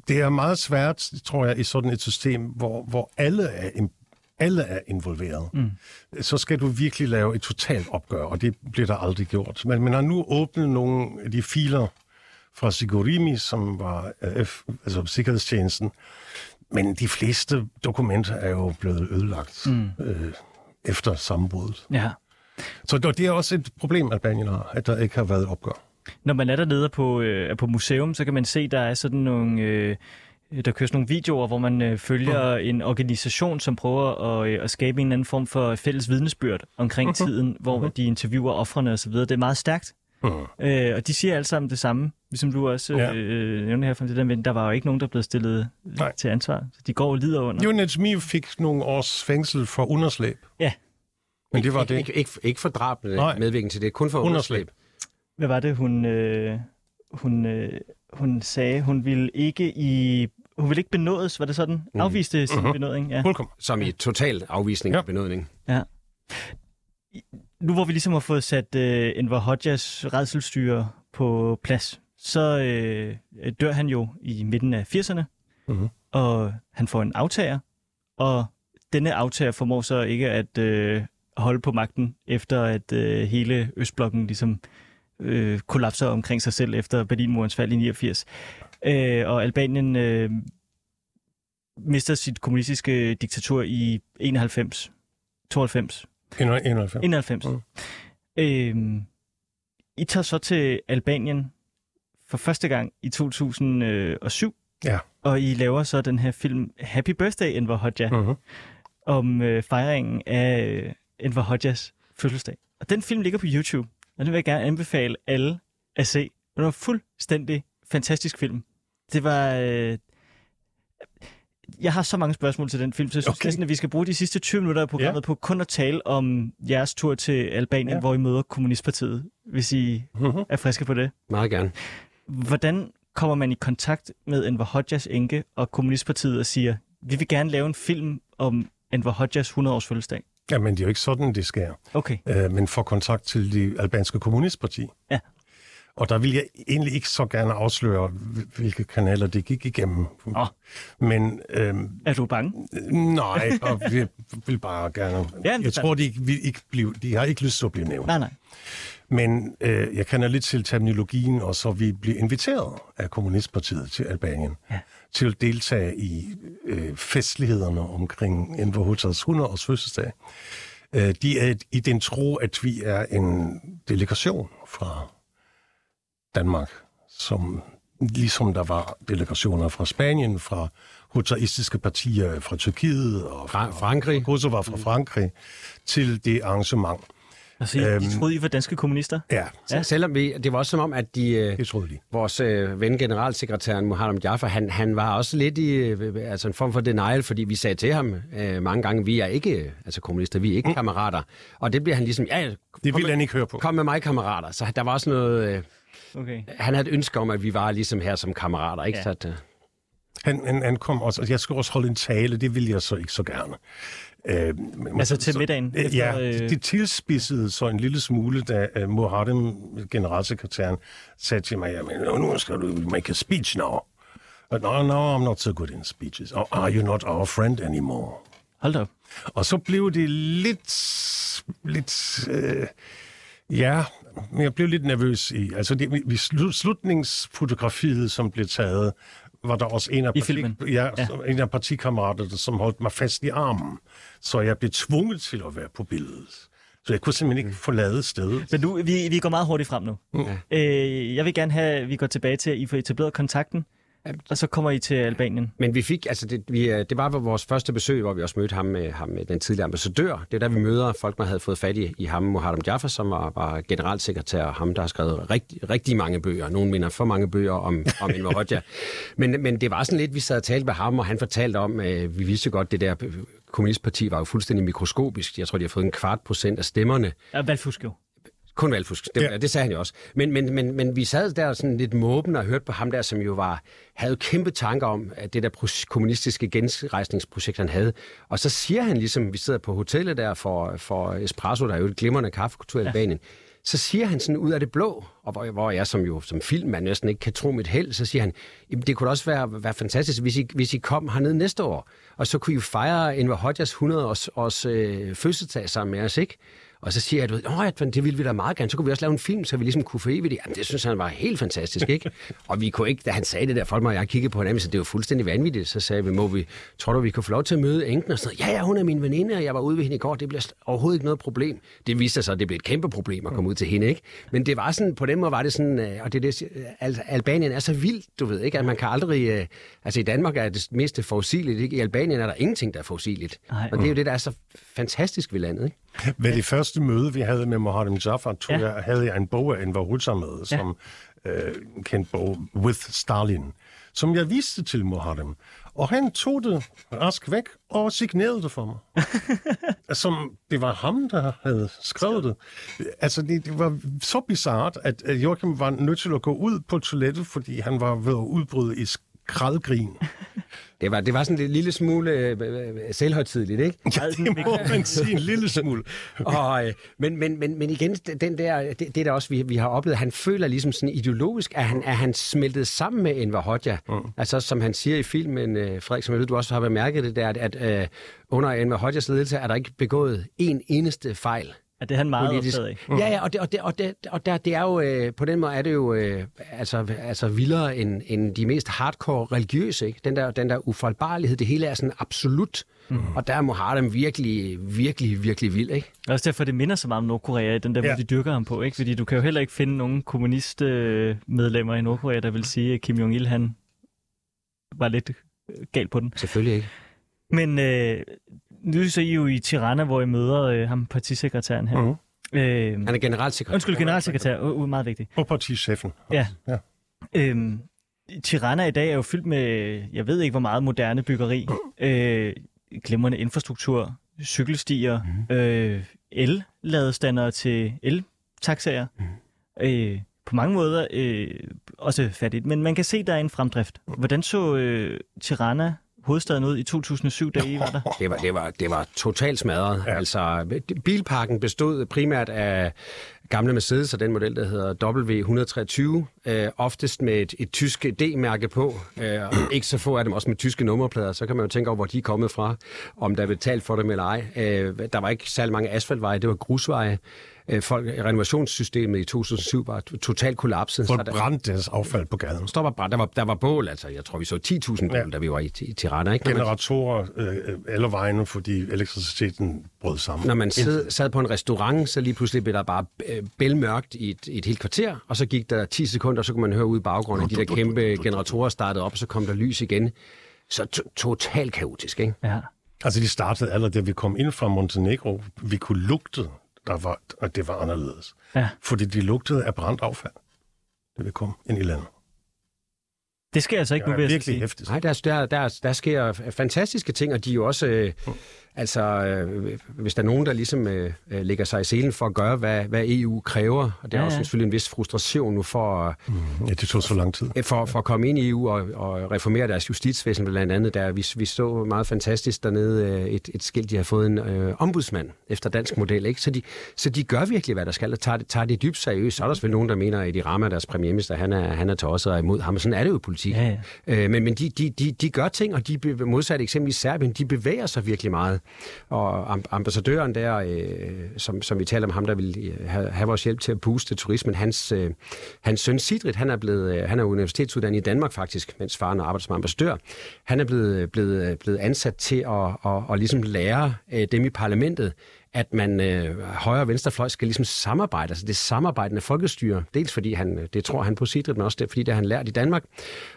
det er meget svært, tror jeg, i sådan et system, hvor, hvor alle er alle er involveret, mm. så skal du virkelig lave et totalt opgør, og det bliver der aldrig gjort. Men man har nu åbnet nogle af de filer fra Sigurimi, som var øh, F, altså sikkerhedstjenesten, men de fleste dokumenter er jo blevet ødelagt mm. øh, efter sammenbruddet. Ja. Så det er også et problem, Albanien har, at der ikke har været et opgør. Når man er dernede på, øh, på museum, så kan man se, der er sådan nogle... Øh, der køres nogle videoer, hvor man øh, følger mm. en organisation, som prøver at, øh, at skabe en eller anden form for fælles vidnesbyrd omkring mm-hmm. tiden, hvor mm-hmm. de interviewer offrene osv. Det er meget stærkt. Mm. Øh, og de siger alle sammen det samme, ligesom du også Ja. øh, nævnte her, det der, men der var jo ikke nogen, der blev stillet Nej. til ansvar. Så de går og lider under. Jo, Najmi fik nogle års fængsel for underslæb. Ja. Men det var ikke, det. Ikke, ikke, ikke for drab Nej. medvirkning til det, kun for Underslæb. Hvad var det, hun, øh, hun, øh, hun sagde? Hun ville ikke i... Hun ville ikke benådes, var det sådan? Mhm. Afviste sin Mhm. benådning, ja. Fuldkommen. Som i total afvisning Ja. ja. benådning. ja. Nu hvor vi ligesom har fået sat øh, Enver Hodjas redselstyre på plads, så øh, dør han jo i midten af 80'erne, Mhm. og han får en aftager, og denne aftager formår så ikke at øh, holde på magten, efter at øh, hele Østblokken ligesom øh, kollapser omkring sig selv efter Berlinmurens fald i 89. Øh, og Albanien øh, mister sit kommunistiske diktatur i 91, 92, 91. 91. Mm. Øh, I tager så til Albanien for første gang i 2007, Ja. og I laver så den her film Happy Birthday, Enver Hoxha, mm. Mm-hmm. om øh, fejringen af øh, Enver Hoxhas fødselsdag. Og den film ligger på YouTube, og den vil jeg gerne anbefale alle at se. Det var en fuldstændig fantastisk film. Det var... Øh, jeg har så mange spørgsmål til den film, så jeg synes Okay. næsten, at vi skal bruge de sidste 20 minutter af programmet Ja. på kun at tale om jeres tur til Albanien, Ja. hvor I møder Kommunistpartiet, hvis I Mm-hmm. er friske på det. Meget gerne. Hvordan kommer man i kontakt med Enver Hoxhas enke og Kommunistpartiet og siger, vi vil gerne lave en film om Enver Hoxhas 100-års fødselsdag? Jamen, det er jo ikke sådan, det sker. Okay. Øh, men får kontakt til det albanske kommunistparti. Ja. Og der vil jeg egentlig ikke så gerne afsløre, hvil- hvilke kanaler det gik igennem. Åh. Men øhm, Er du bange? nej, og vi vil bare gerne... Ja, men jeg tror, de, ikke vil ikke blive, de har ikke lyst til at blive nævnt. Nej, nej. Men øh, jeg kender lidt til terminologien, og så vi blev inviteret af Kommunistpartiet til Albanien Ja. Til at deltage i øh, festlighederne omkring Enver Hoxhas 100-års fødselsdag. Øh, de er i den tro, at vi er en delegation fra Danmark, som ligesom der var delegationer fra Spanien, fra hotaistiske partier fra Tyrkiet og fra, Fra- Frankrig. Kosovo fra Frankrig, til det arrangement. Altså, de Øhm. troede, I var danske kommunister? Ja, Ja. Selvom vi, det var også som om, at de, øh, det troede de. vores øh, ven, generalsekretæren Mohamed Jaffa, han, han var også lidt i øh, altså en form for denial, fordi vi sagde til ham øh, mange gange, vi er ikke øh, altså kommunister, vi er ikke mm. kammerater. Og det bliver han ligesom, ja, Det kom ville med, han ikke høre på. kom med mig kammerater. Så der var også noget, øh, Okay. Han havde et ønske om, at vi var ligesom her som kammerater, ikke? Ja. Så at, øh, Han, han, han kom også, jeg skulle også holde en tale, det ville jeg så ikke så gerne. Øh, Altså til så- middagen? Øh, efter, Ja, øh, det tilspidsede så en lille smule, da uh, Mohaddam, generalsekretæren, sagde til mig, jamen, nu skal du make a speech now. But no, no, I'm not so good in speeches. Oh, are you not our friend anymore? Hold op. Og så blev det lidt, lidt, øh, ja, men jeg blev lidt nervøs i, altså det, vi slu- slutningsfotografiet, som blev taget, var der også en af, I filmen? ja, Ja. en af partikammeraterne, som holdt mig fast i armen. Så jeg blev tvunget til at være på billedet. Så jeg kunne simpelthen ikke forlade stedet. Men nu, vi, vi går meget hurtigt frem nu. Ja. Øh, jeg vil gerne have, at vi går tilbage til, at I får etableret kontakten, og så kommer I til Albanien. Men vi fik, altså det, vi, øh, det var vores første besøg, hvor vi også mødte ham med, ham med den tidligere ambassadør. Det er der, vi møder folk, man havde fået fat i, i ham, Mohammad Jaffa, som var, var generalsekretær, og ham, der har skrevet rigtig, rigtig mange bøger. Nogle mener for mange bøger om, om Enver Hoxha. men, men det var sådan lidt, vi sad og talte med ham, og han fortalte om, øh, vi vidste godt, det der øh, kommunistparti var jo fuldstændig mikroskopisk. Jeg tror, de har fået en kvart procent af stemmerne. Ja, Valgfusk jo. Kun valgfusk, det, ja. Ja. det sagde han jo også. Men, men, men, men vi sad der sådan lidt måben og hørte på ham der, som jo var, havde kæmpe tanker om at det der kommunistiske genrejsningsprojekt, han havde. Og så siger han ligesom, vi sidder på hotellet der for, for Espresso, der er jo et glimrende kaffekultur i Albanien, så siger han sådan ud af det blå, og hvor, hvor jeg som jo som filmmand næsten ikke kan tro mit held, så siger han, "Jamen, det kunne også være, være fantastisk, hvis I, hvis I kom hernede næste år, og så kunne I jo fejre Enver Hoxhas 100 års, års øh, fødselsdag sammen med os, ikke? Og så siger jeg, ja, det ville vi da meget gerne. Så kunne vi også lave en film, så vi ligesom kunne forevige det. Jamen, det synes han var helt fantastisk, ikke? og vi kunne ikke, da han sagde det der, folk og jeg kiggede på hinanden, så det var fuldstændig vanvittigt. Så sagde vi, må vi, tror du, vi kunne få lov til at møde enken? Og sådan noget. Ja, ja, hun er min veninde, og jeg var ude ved hende i går. Det bliver overhovedet ikke noget problem. Det viste sig så, at det blev et kæmpe problem at komme ud til hende, ikke? Men det var sådan, på den måde var det sådan, øh, og det er det, altså, Albanien er så vildt, du ved, ikke? At man kan aldrig, øh, altså i Danmark er det mest forudsigeligt, ikke? I Albanien er der ingenting, der er forudsigeligt. Og det er jo det, der er så fantastisk ved landet, ikke? Ved det første møde, vi havde med Mohammad Jafar, tog Ja. ja. jeg, havde jeg en bog af Enver Hoxha med, som øh, en kendt bog, With Stalin, som jeg viste til Mohammad. Og han tog det rask væk og signerede det for mig. som det var ham, der havde skrevet det. Altså, det, det var så bizart, at at Joachim var nødt til at gå ud på toilettet, fordi han var ved at udbryde i skraldgrin. Det var, det var sådan en lille smule øh, øh, selvhøjtidligt, ikke? Ja, det må man sige en lille smule. Og, øh, men, men, men, men igen, den der, det, det der også, vi, vi har oplevet, han føler ligesom sådan ideologisk, at han, at han smeltet sammen med Enver Hoxha. Mm. Altså, som han siger i filmen, øh, Frederik, som jeg ved, du også har bemærket det der, at, at øh, under Enver Hoxhas ledelse er der ikke begået en eneste fejl. Ja, det er han meget politisk. optaget af. Ja, ja, og, det, og, det, og, det, og der, det er jo, øh, på den måde er det jo øh, altså, altså vildere end, end de mest hardcore religiøse, ikke? Den der, den der ufejlbarlighed, det hele er sådan absolut, mm. og der er Muharrem virkelig, virkelig, virkelig vild, ikke? Og også derfor, det minder så meget om Nordkorea, den der, ja. Ja. hvor de dyrker ham på, ikke? Fordi du kan jo heller ikke finde nogen kommunistmedlemmer i Nordkorea, der vil sige, at Kim Jong-il, han var lidt galt på den. Selvfølgelig ikke. Men øh, nu er I jo i Tirana, hvor I møder øh, ham, partisekretæren her. Mhm. Øh, Han er generalsekretær. undskyld, generalsekretær. Uh, uh, meget vigtigt. Og partichefen. Ja. ja. Øhm, Tirana i dag er jo fyldt med, jeg ved ikke hvor meget moderne byggeri, øh, glimrende infrastruktur, cykelstier, mm. øh, el-ladestandere til el-taxaer. Mm. Øh, på mange måder øh, også fattigt, men man kan se, der er en fremdrift. Hvordan så øh, Tirana, hovedstaden, ud i 2007, da I var der? Det var, det var, det var totalt smadret. Ja. Altså, bilparken bestod primært af gamle Mercedes og den model, der hedder W123, øh, oftest med et, et tysk D-mærke på. Øh, og ikke så få af dem også med tyske nummerplader. Så kan man jo tænke over, hvor de er kommet fra, om der er betalt for dem eller ej. Øh, der var ikke særlig mange asfaltveje, det var grusveje. Øh, folk, renovationssystemet i 2007 var totalt kollapset. Folk Så der- brændte deres affald på gaden. der var, der, var, der var bål, altså. Jeg tror, vi så 10.000 bål, ja. Da vi var i, i Tirana. Ikke? Generatorer øh, alle vegne, fordi elektriciteten brød sammen. når man sad, sad på en restaurant, så lige pludselig blev der bare øh, bælmørkt i et, et helt kvarter, og så gik der 10 sekunder, og så kunne man høre ud i baggrunden, at de der kæmpe generatorer startede op, og så kom der lys igen. Så to- totalt kaotisk, ikke? Ja. Altså, de startede allerede, da vi kom ind fra Montenegro. Vi kunne lugte, der var, at det var anderledes. ja. Fordi de lugtede af brændt affald, da vi kom ind i landet. Det sker altså ikke Det nu, er vil jeg virkelig sige. hæftigt. Nej, der, der, der, der sker fantastiske ting, og de er jo også... Øh, Altså, øh, hvis der er nogen, der ligesom øh, øh, lægger sig i selen for at gøre, hvad, hvad EU kræver, og det er Ja, også selvfølgelig en vis frustration nu for, at- Ja, det tog så lang tid. for, for at komme ind i EU og, og reformere deres justitsvæsen blandt andet. Der, vi, vi så meget fantastisk dernede øh, et, et skilt, de har fået en øh, ombudsmand efter dansk model. Ikke? Så, de, så de gør virkelig, hvad der skal, og tager, det- tager det dybt seriøst. Så er der selvfølgelig nogen, der mener, at de rammer deres premierminister, han er, han er tosset og imod ham. Sådan er det jo i politik. Ja, ja. Øh, men men de, de, de, de gør ting, og de modsat eksempelvis Serbien, de bevæger sig virkelig meget. Og ambassadøren der, øh, som, som vi taler om, ham der vil øh, have, have vores hjælp til at booste turismen, hans, øh, hans søn Sidrit, han er, blevet, øh, han er universitetsuddannet i Danmark faktisk, mens faren arbejder som ambassadør. Han er blevet, blevet, øh, blevet ansat til at, at, at ligesom lære øh, dem i parlamentet, at man øh, højre og venstrefløj skal ligesom samarbejde, altså det samarbejdende folkestyre. Dels fordi han, øh, det tror han på Sidrit, men også det, fordi det har han lært i Danmark.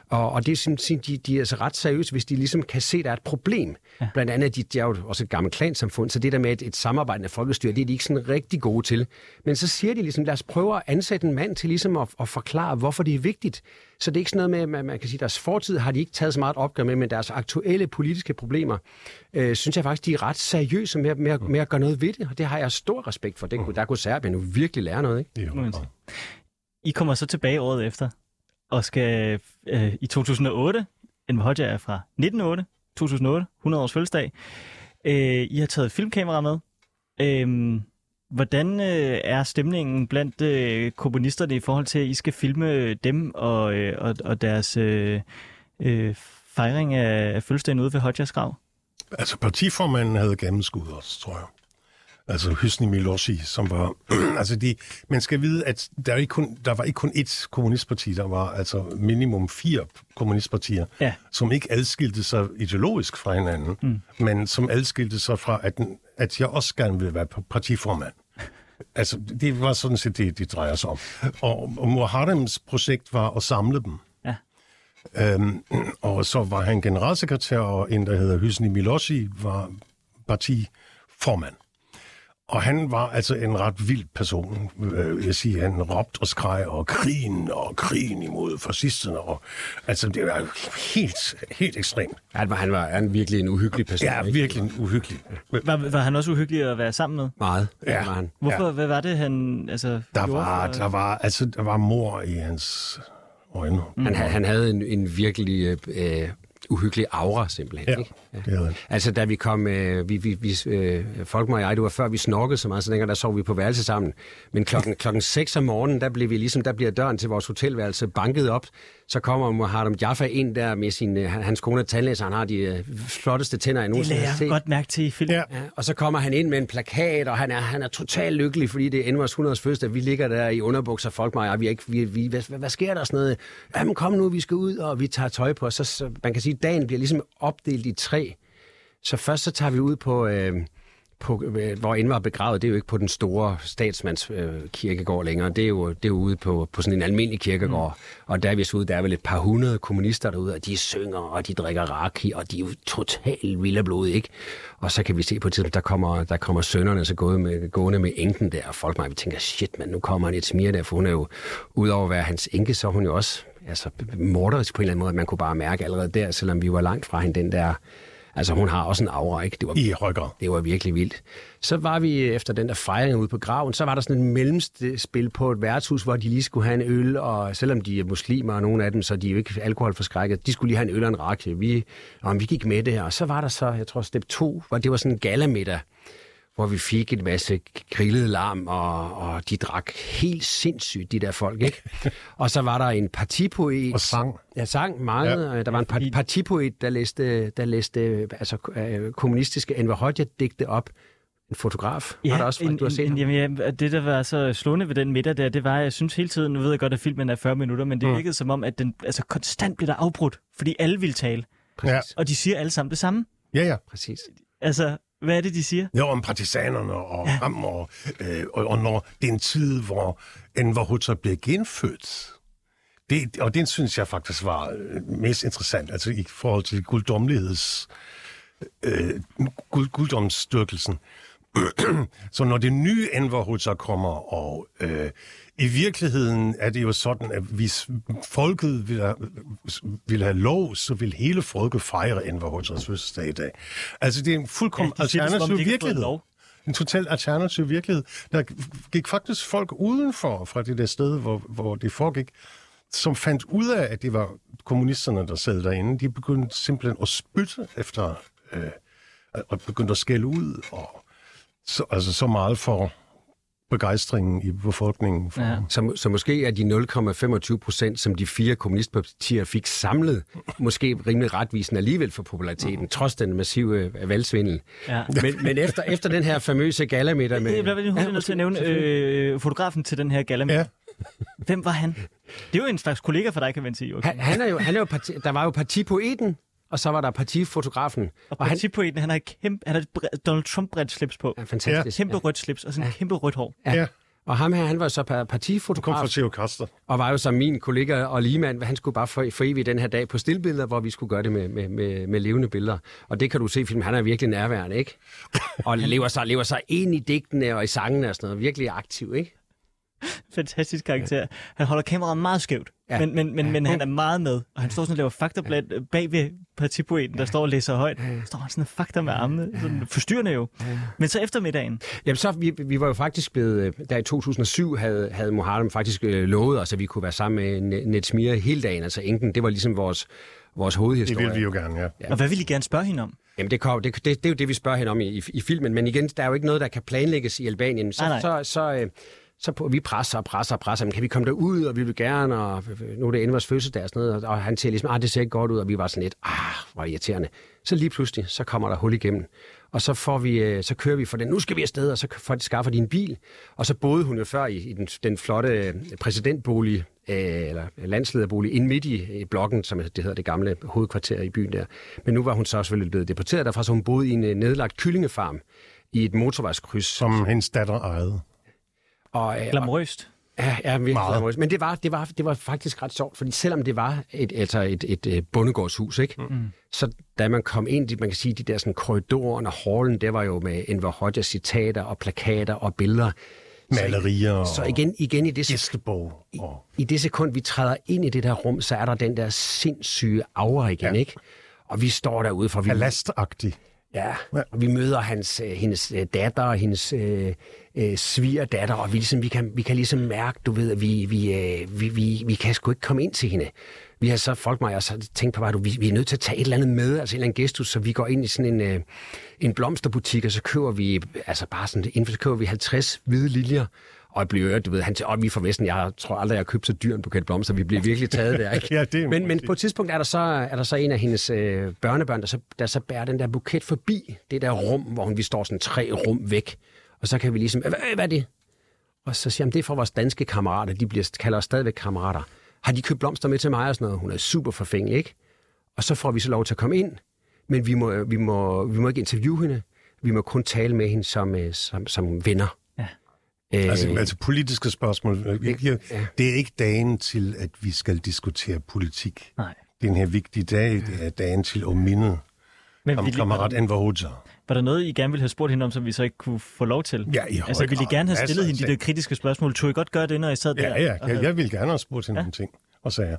Og, og det er simpelthen, de, de er altså ret seriøse, hvis de ligesom kan se, at der er et problem. Ja. Blandt andet, de, de er jo også et gammelt klansamfund, så det der med et, et samarbejdende folkestyre, det er de ikke sådan rigtig gode til. Men så siger de ligesom, lad os prøve at ansætte en mand til ligesom at, at forklare, hvorfor det er vigtigt. Så det er ikke sådan noget med, at man kan sige, at deres fortid har de ikke taget så meget opgør med, men deres aktuelle politiske problemer, øh, synes jeg faktisk, de er ret seriøse med, med, med at gøre noget ved det, og det har jeg stor respekt for. Det, kunne- der kunne Serbien jo virkelig lære noget, ikke? Det er jo. I kommer så tilbage året efter, og skal øh, i 2008, en Hodja er fra 1908, 2008, 100 års fødselsdag. Øh, I har taget filmkamera med. Øh, hvordan øh, er stemningen blandt øh, komponisterne i forhold til, at I skal filme dem og, øh, og, og deres øh, øh, fejring af, af fødselsdagen ude ved Hodjas grav? Altså, partiformanden havde gennemskud os, tror jeg. Altså Hysni Milosi, som var... altså, de, man skal vide, at der, er ikke kun, der var ikke kun ét kommunistparti, der var altså minimum fire kommunistpartier, Ja. som ikke adskilte sig ideologisk fra hinanden, mm. men som adskilte sig fra, at, at jeg også gerne vil være partiformand. Altså, det var sådan set det, det drejer sig om. Og, og Muharrems projekt var at samle dem. Ja. Øhm, og så var han generalsekretær, og en, der hedder Hysni Milosi, var partiformand. Og han var altså en ret vild person. Øh, Jeg siger, han råbte og skreg, og krigen, og krigen imod fascisterne. Og, altså, det var helt, helt ekstremt. Han var, han var han virkelig en uhyggelig person. Ja, ikke? virkelig uhyggelig. Var, var han også uhyggelig at være sammen med? Meget. Ja. Var han. Hvorfor? Ja. Hvad var det, han altså, Der gjorde var, for- der var, altså, der var mor i hans øjne. Han, ha- han havde en, en virkelig øh, øh, uhyggelig aura, simpelthen. Ja, Ikke? det havde han. Altså, da vi kom, øh, vi, vi, vi, øh, Folkmar og jeg, det var før vi snorkede så meget, så dengang der sov vi på værelse sammen. Men klokken, klokken 6 om morgenen, der blev vi ligesom, der bliver døren til vores hotelværelse banket op. Så kommer Muharrem Jaffa ind der med sin, øh, han- hans kone er tandlæser, han har de øh, flotteste tænder, jeg Det nogensinde har jeg set. godt mærke til i filmen. Ja. Ja, og så kommer han ind med en plakat, og han er, han er totalt lykkelig, fordi det er Envers 100 fødselsdag. Vi ligger der i underbukser, folk mig, og vi er ikke, vi, vi, hvad, hvad, hvad sker der sådan noget? Jamen kom nu, vi skal ud, og vi tager tøj på. Så, så man kan sige, at dagen bliver ligesom opdelt i tre. Så først så tager vi ud på, øh, på øh, hvor Enver er begravet. Det er jo ikke på den store statsmands øh, kirkegård længere. Det er jo, det er jo ude på, på sådan en almindelig kirkegård. Mm. Og der er vi så ude, der er vel et par hundrede kommunister derude, og de synger, og de drikker raki, og de er jo totalt vilde blod, ikke? Og så kan vi se på et tidspunkt, der kommer, der kommer sønnerne så gående med, gående med enken der, og folk mig, vi tænker, shit, men nu kommer han et smir der, for hun er jo, udover at være hans enke, så er hun jo også altså, morderisk på en eller anden måde, at man kunne bare mærke allerede der, selvom vi var langt fra hende, den der, altså hun har også en aura, ikke? Det var I grad. det var virkelig vildt. Så var vi efter den der fejring ude på graven, så var der sådan et mellemspil på et værtshus, hvor de lige skulle have en øl, og selvom de er muslimer, og nogle af dem, så de er jo ikke alkoholforskrækket, de skulle lige have en øl og en rakke. Vi, og vi gik med det her, og så var der så, jeg tror, step 2, hvor det var sådan en galamiddag, hvor vi fik en masse grillet lam, og, og de drak helt sindssygt, de der folk, ikke? og så var der en partipoet. Og sang. Ja, sang meget. Ja. Der var en par- partipoet, der læste, der læste altså, øh, kommunistiske Enver Hoxha-digte op. En fotograf Ja, har der også, en, du har set en, ham. jamen, ja, det der var så slående ved den middag der, det var, jeg synes hele tiden, nu ved jeg godt, at filmen er 40 minutter, men det Mm. virkede som om, at den altså, konstant blev der afbrudt, fordi alle ville tale, Ja, og de siger alle sammen det samme. ja, ja. Præcis. Altså, hvad er det, de siger? Jo, om partisanerne og ja. ham, og, øh, og, og når det er en tid, hvor Enver Hoxha blev genfødt. Det, og det synes jeg faktisk var øh, mest interessant, altså i forhold til guddommeligheds, øh, gud, guddomsstyrkelsen. Så når det nye Enver Hoxha kommer, og øh, i virkeligheden er det jo sådan, at hvis folket vil have, vil have lov, så vil hele folket fejre Enver Hoxhas fødselsdag i dag. Altså det er en fuldkommen Ja, de siger det, som om alternativ virkelighed. En totalt alternativ virkelighed. Der gik faktisk folk udenfor fra det der sted, hvor, hvor det foregik, som fandt ud af, at det var kommunisterne, der sad derinde. De begyndte simpelthen at spytte efter, øh, og begyndte at skælde ud, og så, altså så meget for begejstringen i befolkningen. For, Ja. Så, så måske er de 0,25 procent, som de fire kommunistpartier fik samlet, måske rimelig retvisende alligevel for populariteten, trods den massive øh, valgsvindel. Ja. Men, men efter, efter den her famøse galamiddag med... Jeg bliver lige nødt til at nævne øh, fotografen til den her gala. Ja. Hvem var han? Det er jo en slags kollega for dig, kan man sige. Joachim. Han, han er jo, han er jo parti, der var jo partipoeten, og så var der partifotografen. Og Og partipoeten, han har et kæmpe, han har et Donald Trump-bredt slips på. er fantastisk. Kæmpe rødt slips og sådan en kæmpe rødt hår. Ja. Ja. Og ham her, han var så pa- Kom fra partifotograf, Theo Kaster. og var jo som min kollega og ligemand, han skulle bare for, for evigt den her dag på stillbilleder, hvor vi skulle gøre det med, med, med, med levende billeder. Og det kan du se i filmen, han er virkelig nærværende, ikke? Og lever sig, lever sig ind i digtene og i sangene og sådan noget. Virkelig aktiv, ikke? Fantastisk karakter. Han holder kameraet meget skævt, Ja. men, men, men, men han er meget med. Og han står sådan og laver faktablad bag ved partipoeten, der står og læser højt. Så står han sådan og fakta med armene. Sådan forstyrrende jo. Men så eftermiddagen, Jamen så, vi, vi var jo faktisk blevet, øh, der i 2007 havde, havde Mohammed faktisk øh, lovet os, at vi kunne være sammen med Ne- Netsmir hele dagen, altså enken. Det var ligesom vores, vores Det hovedhistorie. vil vi jo gerne, ja. og hvad ville I gerne spørge hende om? Jamen, det, kom, det, det, det er jo det, vi spørger hende om i, i, i filmen. Men igen, der er jo ikke noget, der kan planlægges i Albanien. Så, Nej, nej. så, så, øh, så på, vi presser og presser og presser. Men kan vi komme derud, og vi vil gerne, og nu er det Envers fødselsdag og sådan noget. Og han siger ligesom, ah, det ser ikke godt ud, og vi var sådan lidt, ah, hvor irriterende. Så lige pludselig, så kommer der hul igennem. Og så, får vi, øh, så kører vi for den, nu skal vi afsted, og så får de skaffer de en bil. Og så boede hun jo før i, i den, den flotte øh, præsidentbolig, øh, eller landslederbolig, ind midt i blokken, som det hedder det gamle hovedkvarter i byen der. Men nu var hun så selvfølgelig blevet deporteret derfra, så hun boede i en nedlagt kyllingefarm i et motorvejskryds. Som hendes datter ejede. Og, øh, Glamorøst. Ja, ja virkelig Meget. glamorøst. Men det var, det, var, det var faktisk ret sjovt, fordi selvom det var et, altså et, et, et bondegårdshus, ikke? Mm. så da man kom ind, i, man kan sige, de der sådan, korridorer og hallen, det var jo med Enver Hoxha citater og plakater og billeder. Malerier og Så igen, igen i, det, gæstebog. Og, i det sekund, vi træder ind i det der rum, så er der den der sindssyge aura igen, ja. ikke? Og vi står derude for... Vi, palastagtig. Ja, og vi møder hans, øh, hendes øh, datter og hendes øh, øh, svigerdatter, og vi, ligesom, vi, kan, vi kan ligesom mærke, du ved, at vi, vi, øh, vi, vi, vi kan sgu ikke komme ind til hende. Vi har så, folk mig, og så tænkt på, at vi, vi er nødt til at tage et eller andet med, altså en eller anden gestus, så vi går ind i sådan en, øh, en blomsterbutik, og så køber vi, altså bare sådan, inden for så køber vi 50 hvide liljer, og bliver du ved, han siger, vi er fra Vesten, jeg tror aldrig, jeg har købt så dyr en buket blomster, vi bliver virkelig taget der, ikke? Ja, det men, men på et tidspunkt er der så, er der så en af hendes øh, børnebørn, der så, der så bærer den der buket forbi det der rum, hvor hun, vi står sådan tre rum væk. Og så kan vi ligesom, hvad, hvad er det? Og så siger han, det er fra vores danske kammerater, de bliver, kalder os stadigvæk kammerater. Har de købt blomster med til mig og sådan noget? Hun er super forfængelig, ikke? Og så får vi så lov til at komme ind, men vi må, vi må, vi må ikke interviewe hende. Vi må kun tale med hende som, øh, som, som venner. Ja. Øh, Altså, altså politiske spørgsmål. Ja. Det er ikke dagen til, at vi skal diskutere politik. Nej. Det er en her vigtig dag. Det er dagen til at minde Men om kammerat Enver Hoxha. var der noget, I gerne ville have spurgt hende om, som vi så ikke kunne få lov til? Ja, i Altså, ville I gerne have stillet hende de der kritiske spørgsmål? Tog I godt gøre det, når I sad der? Ja, ja, ja, havde- jeg ville gerne have spurgt hende Ja. ja. nogle ting og sager.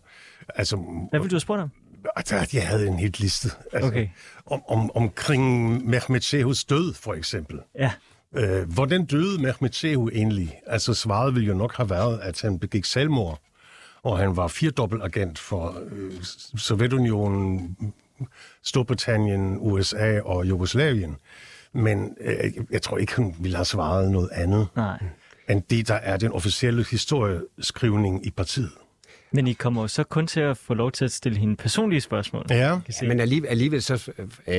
Altså, Hvad ville du have spurgt om? altså, jeg havde en helt liste. Altså, Okay. om, om, omkring Mehmet Shehus død, for eksempel. Ja. Øh, hvordan døde Mehmet Shehu egentlig? Altså, svaret ville jo nok have været, at han begik selvmord, og han var firedobbeltagent for øh, Sovjetunionen, Storbritannien, USA og Jugoslavien. Men øh, jeg tror ikke, han ville have svaret noget andet, Nej. end det, der er den officielle historieskrivning i partiet. Men I kommer jo så kun til at få lov til at stille hende personlige spørgsmål. Ja, Kan se. Men alligevel, alligevel så, øh,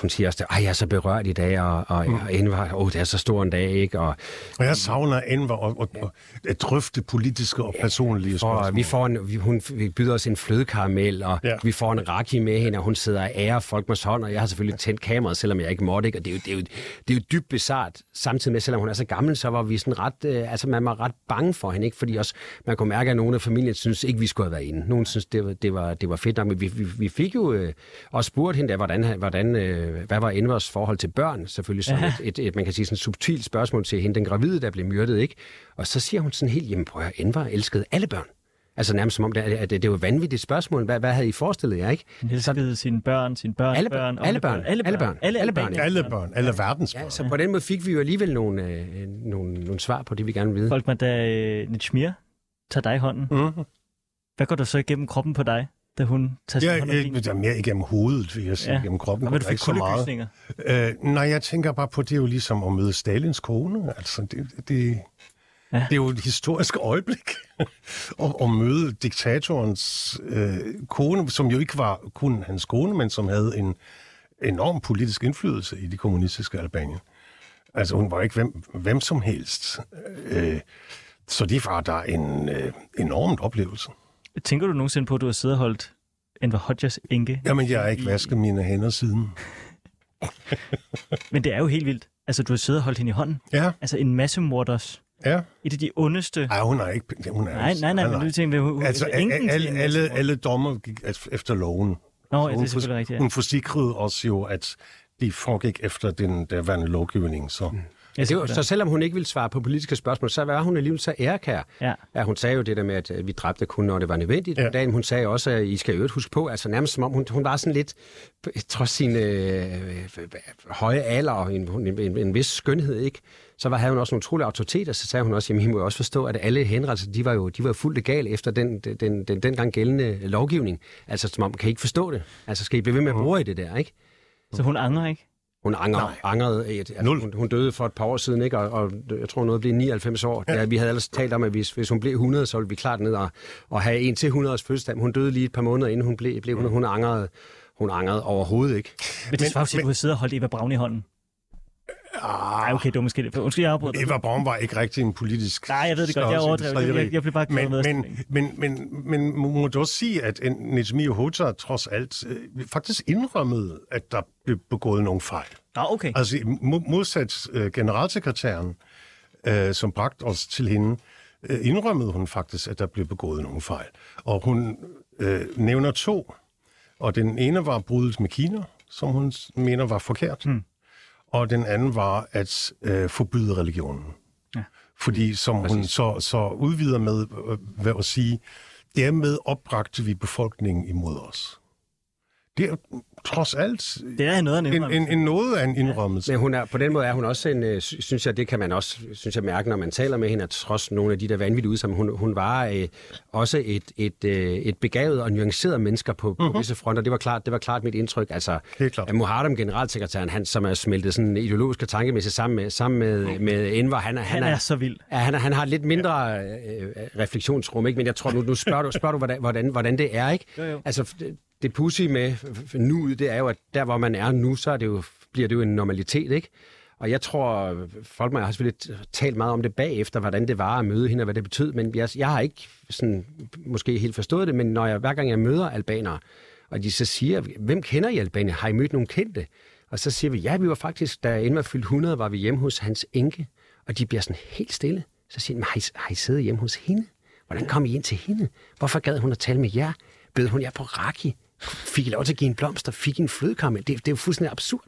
hun siger også, at jeg er så berørt i dag, og, og, mm. og Enver, oh, det er så stor en dag, ikke? Og, og jeg savner Enver og, og, og at drøfte politiske og personlige og spørgsmål. vi får en, vi, hun vi byder os en flødekaramel, og ja. Vi får en raki med hende, og hun sidder og ærer folk med hånd, og jeg har selvfølgelig tændt kameraet, selvom jeg ikke måtte, ikke? Og det er jo, det er jo, det er jo dybt bizart, samtidig med, selvom hun er så gammel, så var vi sådan ret, øh, altså man var ret bange for hende, ikke? Fordi også, man kunne mærke, at nogle af familien synes ikke, vi skulle have været inde. Nogen synes, det var, det var, det var fedt nok, men vi, vi, vi fik jo øh, også spurgt hende der, hvordan, hvordan, øh, hvad var Envers forhold til børn, selvfølgelig som Ja. et, et, et, man kan sige sådan et subtilt spørgsmål til hende, den gravide, der blev myrdet, ikke? Og så siger hun sådan helt, jamen prøv at Enver elskede alle børn. Altså nærmest som om, det, at det, det var et vanvittigt spørgsmål. Hvad, hvad havde I forestillet jer, ikke? Han elskede sine børn, sine børn, Alle børn, alle børn, alle alle børn, børn, alle, alle børn, børn. Alle børn, alle verdens Ja, børn. så på den måde fik vi jo alligevel nogle, øh, nogle, nogle svar på det, vi gerne vil vide. Folk, man da øh, Nitschmir tager dig i hånden, Mm-hmm. hvad går der så igennem kroppen på dig, da hun tager Ja, hånd om er mere igennem hovedet, vil jeg sige, Ja. ja. gennem kroppen. Går du fik kuldegysninger? Øh, nej, jeg tænker bare på, det er jo ligesom at møde Stalins kone. Altså, det, det, Ja. ja. det er jo et historisk øjeblik at, at møde diktatorens øh, kone, som jo ikke var kun hans kone, men som havde en enorm politisk indflydelse i det kommunistiske Albanien. Altså, hun var ikke hvem, hvem som helst. Øh, så det var der en øh, enormt oplevelse. Tænker du nogensinde på, at du har siddet og holdt Enver Hodjas enke? Jamen, jeg har ikke vasket mine hænder siden. Men det er jo helt vildt. Altså, du har siddet og holdt hende i hånden. Ja, Altså, en masse morders. ja. Et af de ondeste... Ej, hun er ikke... Hun er, Nej, nej, nej, men nu tænker hun, Altså, alle, alle, massemorder. alle dommer gik efter loven. Nå, ja, hun det er for- selvfølgelig rigtigt, ja. Hun forsikrede os jo, at de foregik efter den derværende lovgivning. Så. Mm. Ja, Det var, så selvom hun ikke ville svare på politiske spørgsmål, så var hun alligevel så ærekær. Ja. Ja, hun sagde jo det der med, at øh, vi dræbte kun, når det var nødvendigt. Ja. Dagen, hun sagde også, at I skal øvrigt huske på, altså nærmest som om hun, hun var sådan lidt, trods sin øh, øh, høje alder og en, en, en, en vis skønhed, ikke? så var, havde hun også en utrolig autoritet, og så sagde hun også, jamen I må jo også forstå, at alle henrettelser, de var jo, de var fuldt legal efter den, den, den, den dengang gældende lovgivning. Altså som om, kan I ikke forstå det? Altså skal I blive ved med at bruge i det der, ikke? Så hun angrer ikke? Hun anger, angrede, et, altså, Nul. hun, hun døde for et par år siden, ikke? Og, og jeg tror, noget blev 99 år. Ja. Ja, vi havde ellers talt om, at hvis, hvis hun blev 100, så ville vi klart ned og, og have en til 100 års fødselsdag. Hun døde lige et par måneder, inden hun blev, blev 100. Hun angrede, hun angrede overhovedet ikke. Men det svarer til, at du har siddet og holdt Eva Braun i hånden. Nej, okay, det var måske det. Undskyld, jeg afbryder. Eva Braun var ikke rigtig en politisk... Nej, jeg ved det godt. Jeg overdrev. Jeg- jeg- jeg blev bare men, med men, men, men, men man må du også sige, at Nezmi Hota trods alt øh, faktisk indrømmede, at der blev begået nogle fejl. Nå, okay. Altså mo- modsat øh, generalsekretæren, øh, som bragte os til hende, øh, indrømmede hun faktisk, at der blev begået nogle fejl. Og hun øh, nævner to, og den ene var bruddet med Kina, som hun mener var forkert. Mm. Og den anden var at øh, forbyde religionen. Ja. Fordi som hun så, så udvider med øh, ved at sige, dermed opbragte vi befolkningen imod os. Det er trods alt Det er noget af en en, en, en noget af en indrømmelse. Men hun er, på den måde er hun også en, øh, sy- synes jeg, det kan man også synes jeg, mærke, når man taler med hende, at trods nogle af de der vanvittige udsagn, hun, hun var øh, også et, et, øh, et begavet og nuanceret mennesker på, på visse fronter. Det var klart, det var klart mit indtryk. Altså, klart. at Muharrem, generalsekretæren, han, som er smeltet sådan ideologisk og tankemæssigt sammen med, sammen med, med Enver, han er, Han er så vild. Ja, han, er- han har lidt mindre øh, refleksionsrum, ikke? men jeg tror, nu, nu spørger du, spørger du hvordan, hvordan, hvordan det er. ikke? Jo, jo. Altså, det, pussy med nu, det er jo, at der, hvor man er nu, så er det jo, bliver det jo en normalitet, ikke? Og jeg tror, folk mig har selvfølgelig talt meget om det bagefter, hvordan det var at møde hende, og hvad det betød, men jeg, jeg har ikke sådan, måske helt forstået det, men når jeg, hver gang jeg møder albanere, og de så siger, hvem kender I Albanien? Har I mødt nogen kendte? Og så siger vi, ja, vi var faktisk, da Emma fyldte fyldt 100, var vi hjemme hos hans enke, og de bliver sådan helt stille. Så siger de, har I, har I siddet hjemme hos hende? Hvordan kom I ind til hende? Hvorfor gad hun at tale med jer? Bød hun jer på raki? Fik I lov til at give en blomster? Fik I en flødekaramel? Det, det er jo fuldstændig absurd.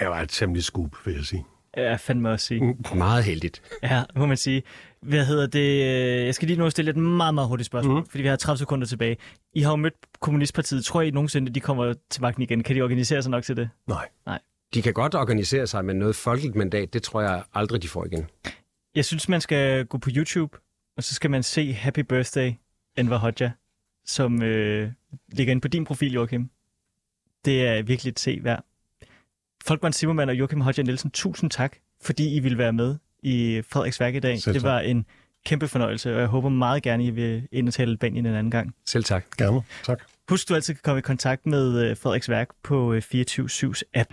Jeg var et temmelig skub, vil jeg sige. Ja, fandme også sige. Meget heldigt. Ja, må man sige. Hvad hedder det? øh, Jeg skal lige nu stille et meget, meget hurtigt spørgsmål, mm. fordi vi har 30 sekunder tilbage. I har jo mødt Kommunistpartiet. Tror I nogensinde, de kommer til magten igen? Kan de organisere sig nok til det? Nej. De kan godt organisere sig med noget folkeligt mandat. Det tror jeg aldrig, de får igen. Jeg synes, man skal gå på YouTube, og så skal man se Happy Birthday, Enver Hoxha, som øh, ligger inde på din profil, Joachim. Det er virkelig et se værd. Folkman Zimmermann og Joachim Hoxha Nielsen, tusind tak, fordi I ville være med i Frederiks Værk i dag. Selv Det tak. var en kæmpe fornøjelse, og jeg håber meget gerne, I vil ind og tale Albanien en anden gang. Selv tak. Gerne. Tak. Husk, du altid kan komme i kontakt med øh, Frederiks Værk på øh, 24-7's app.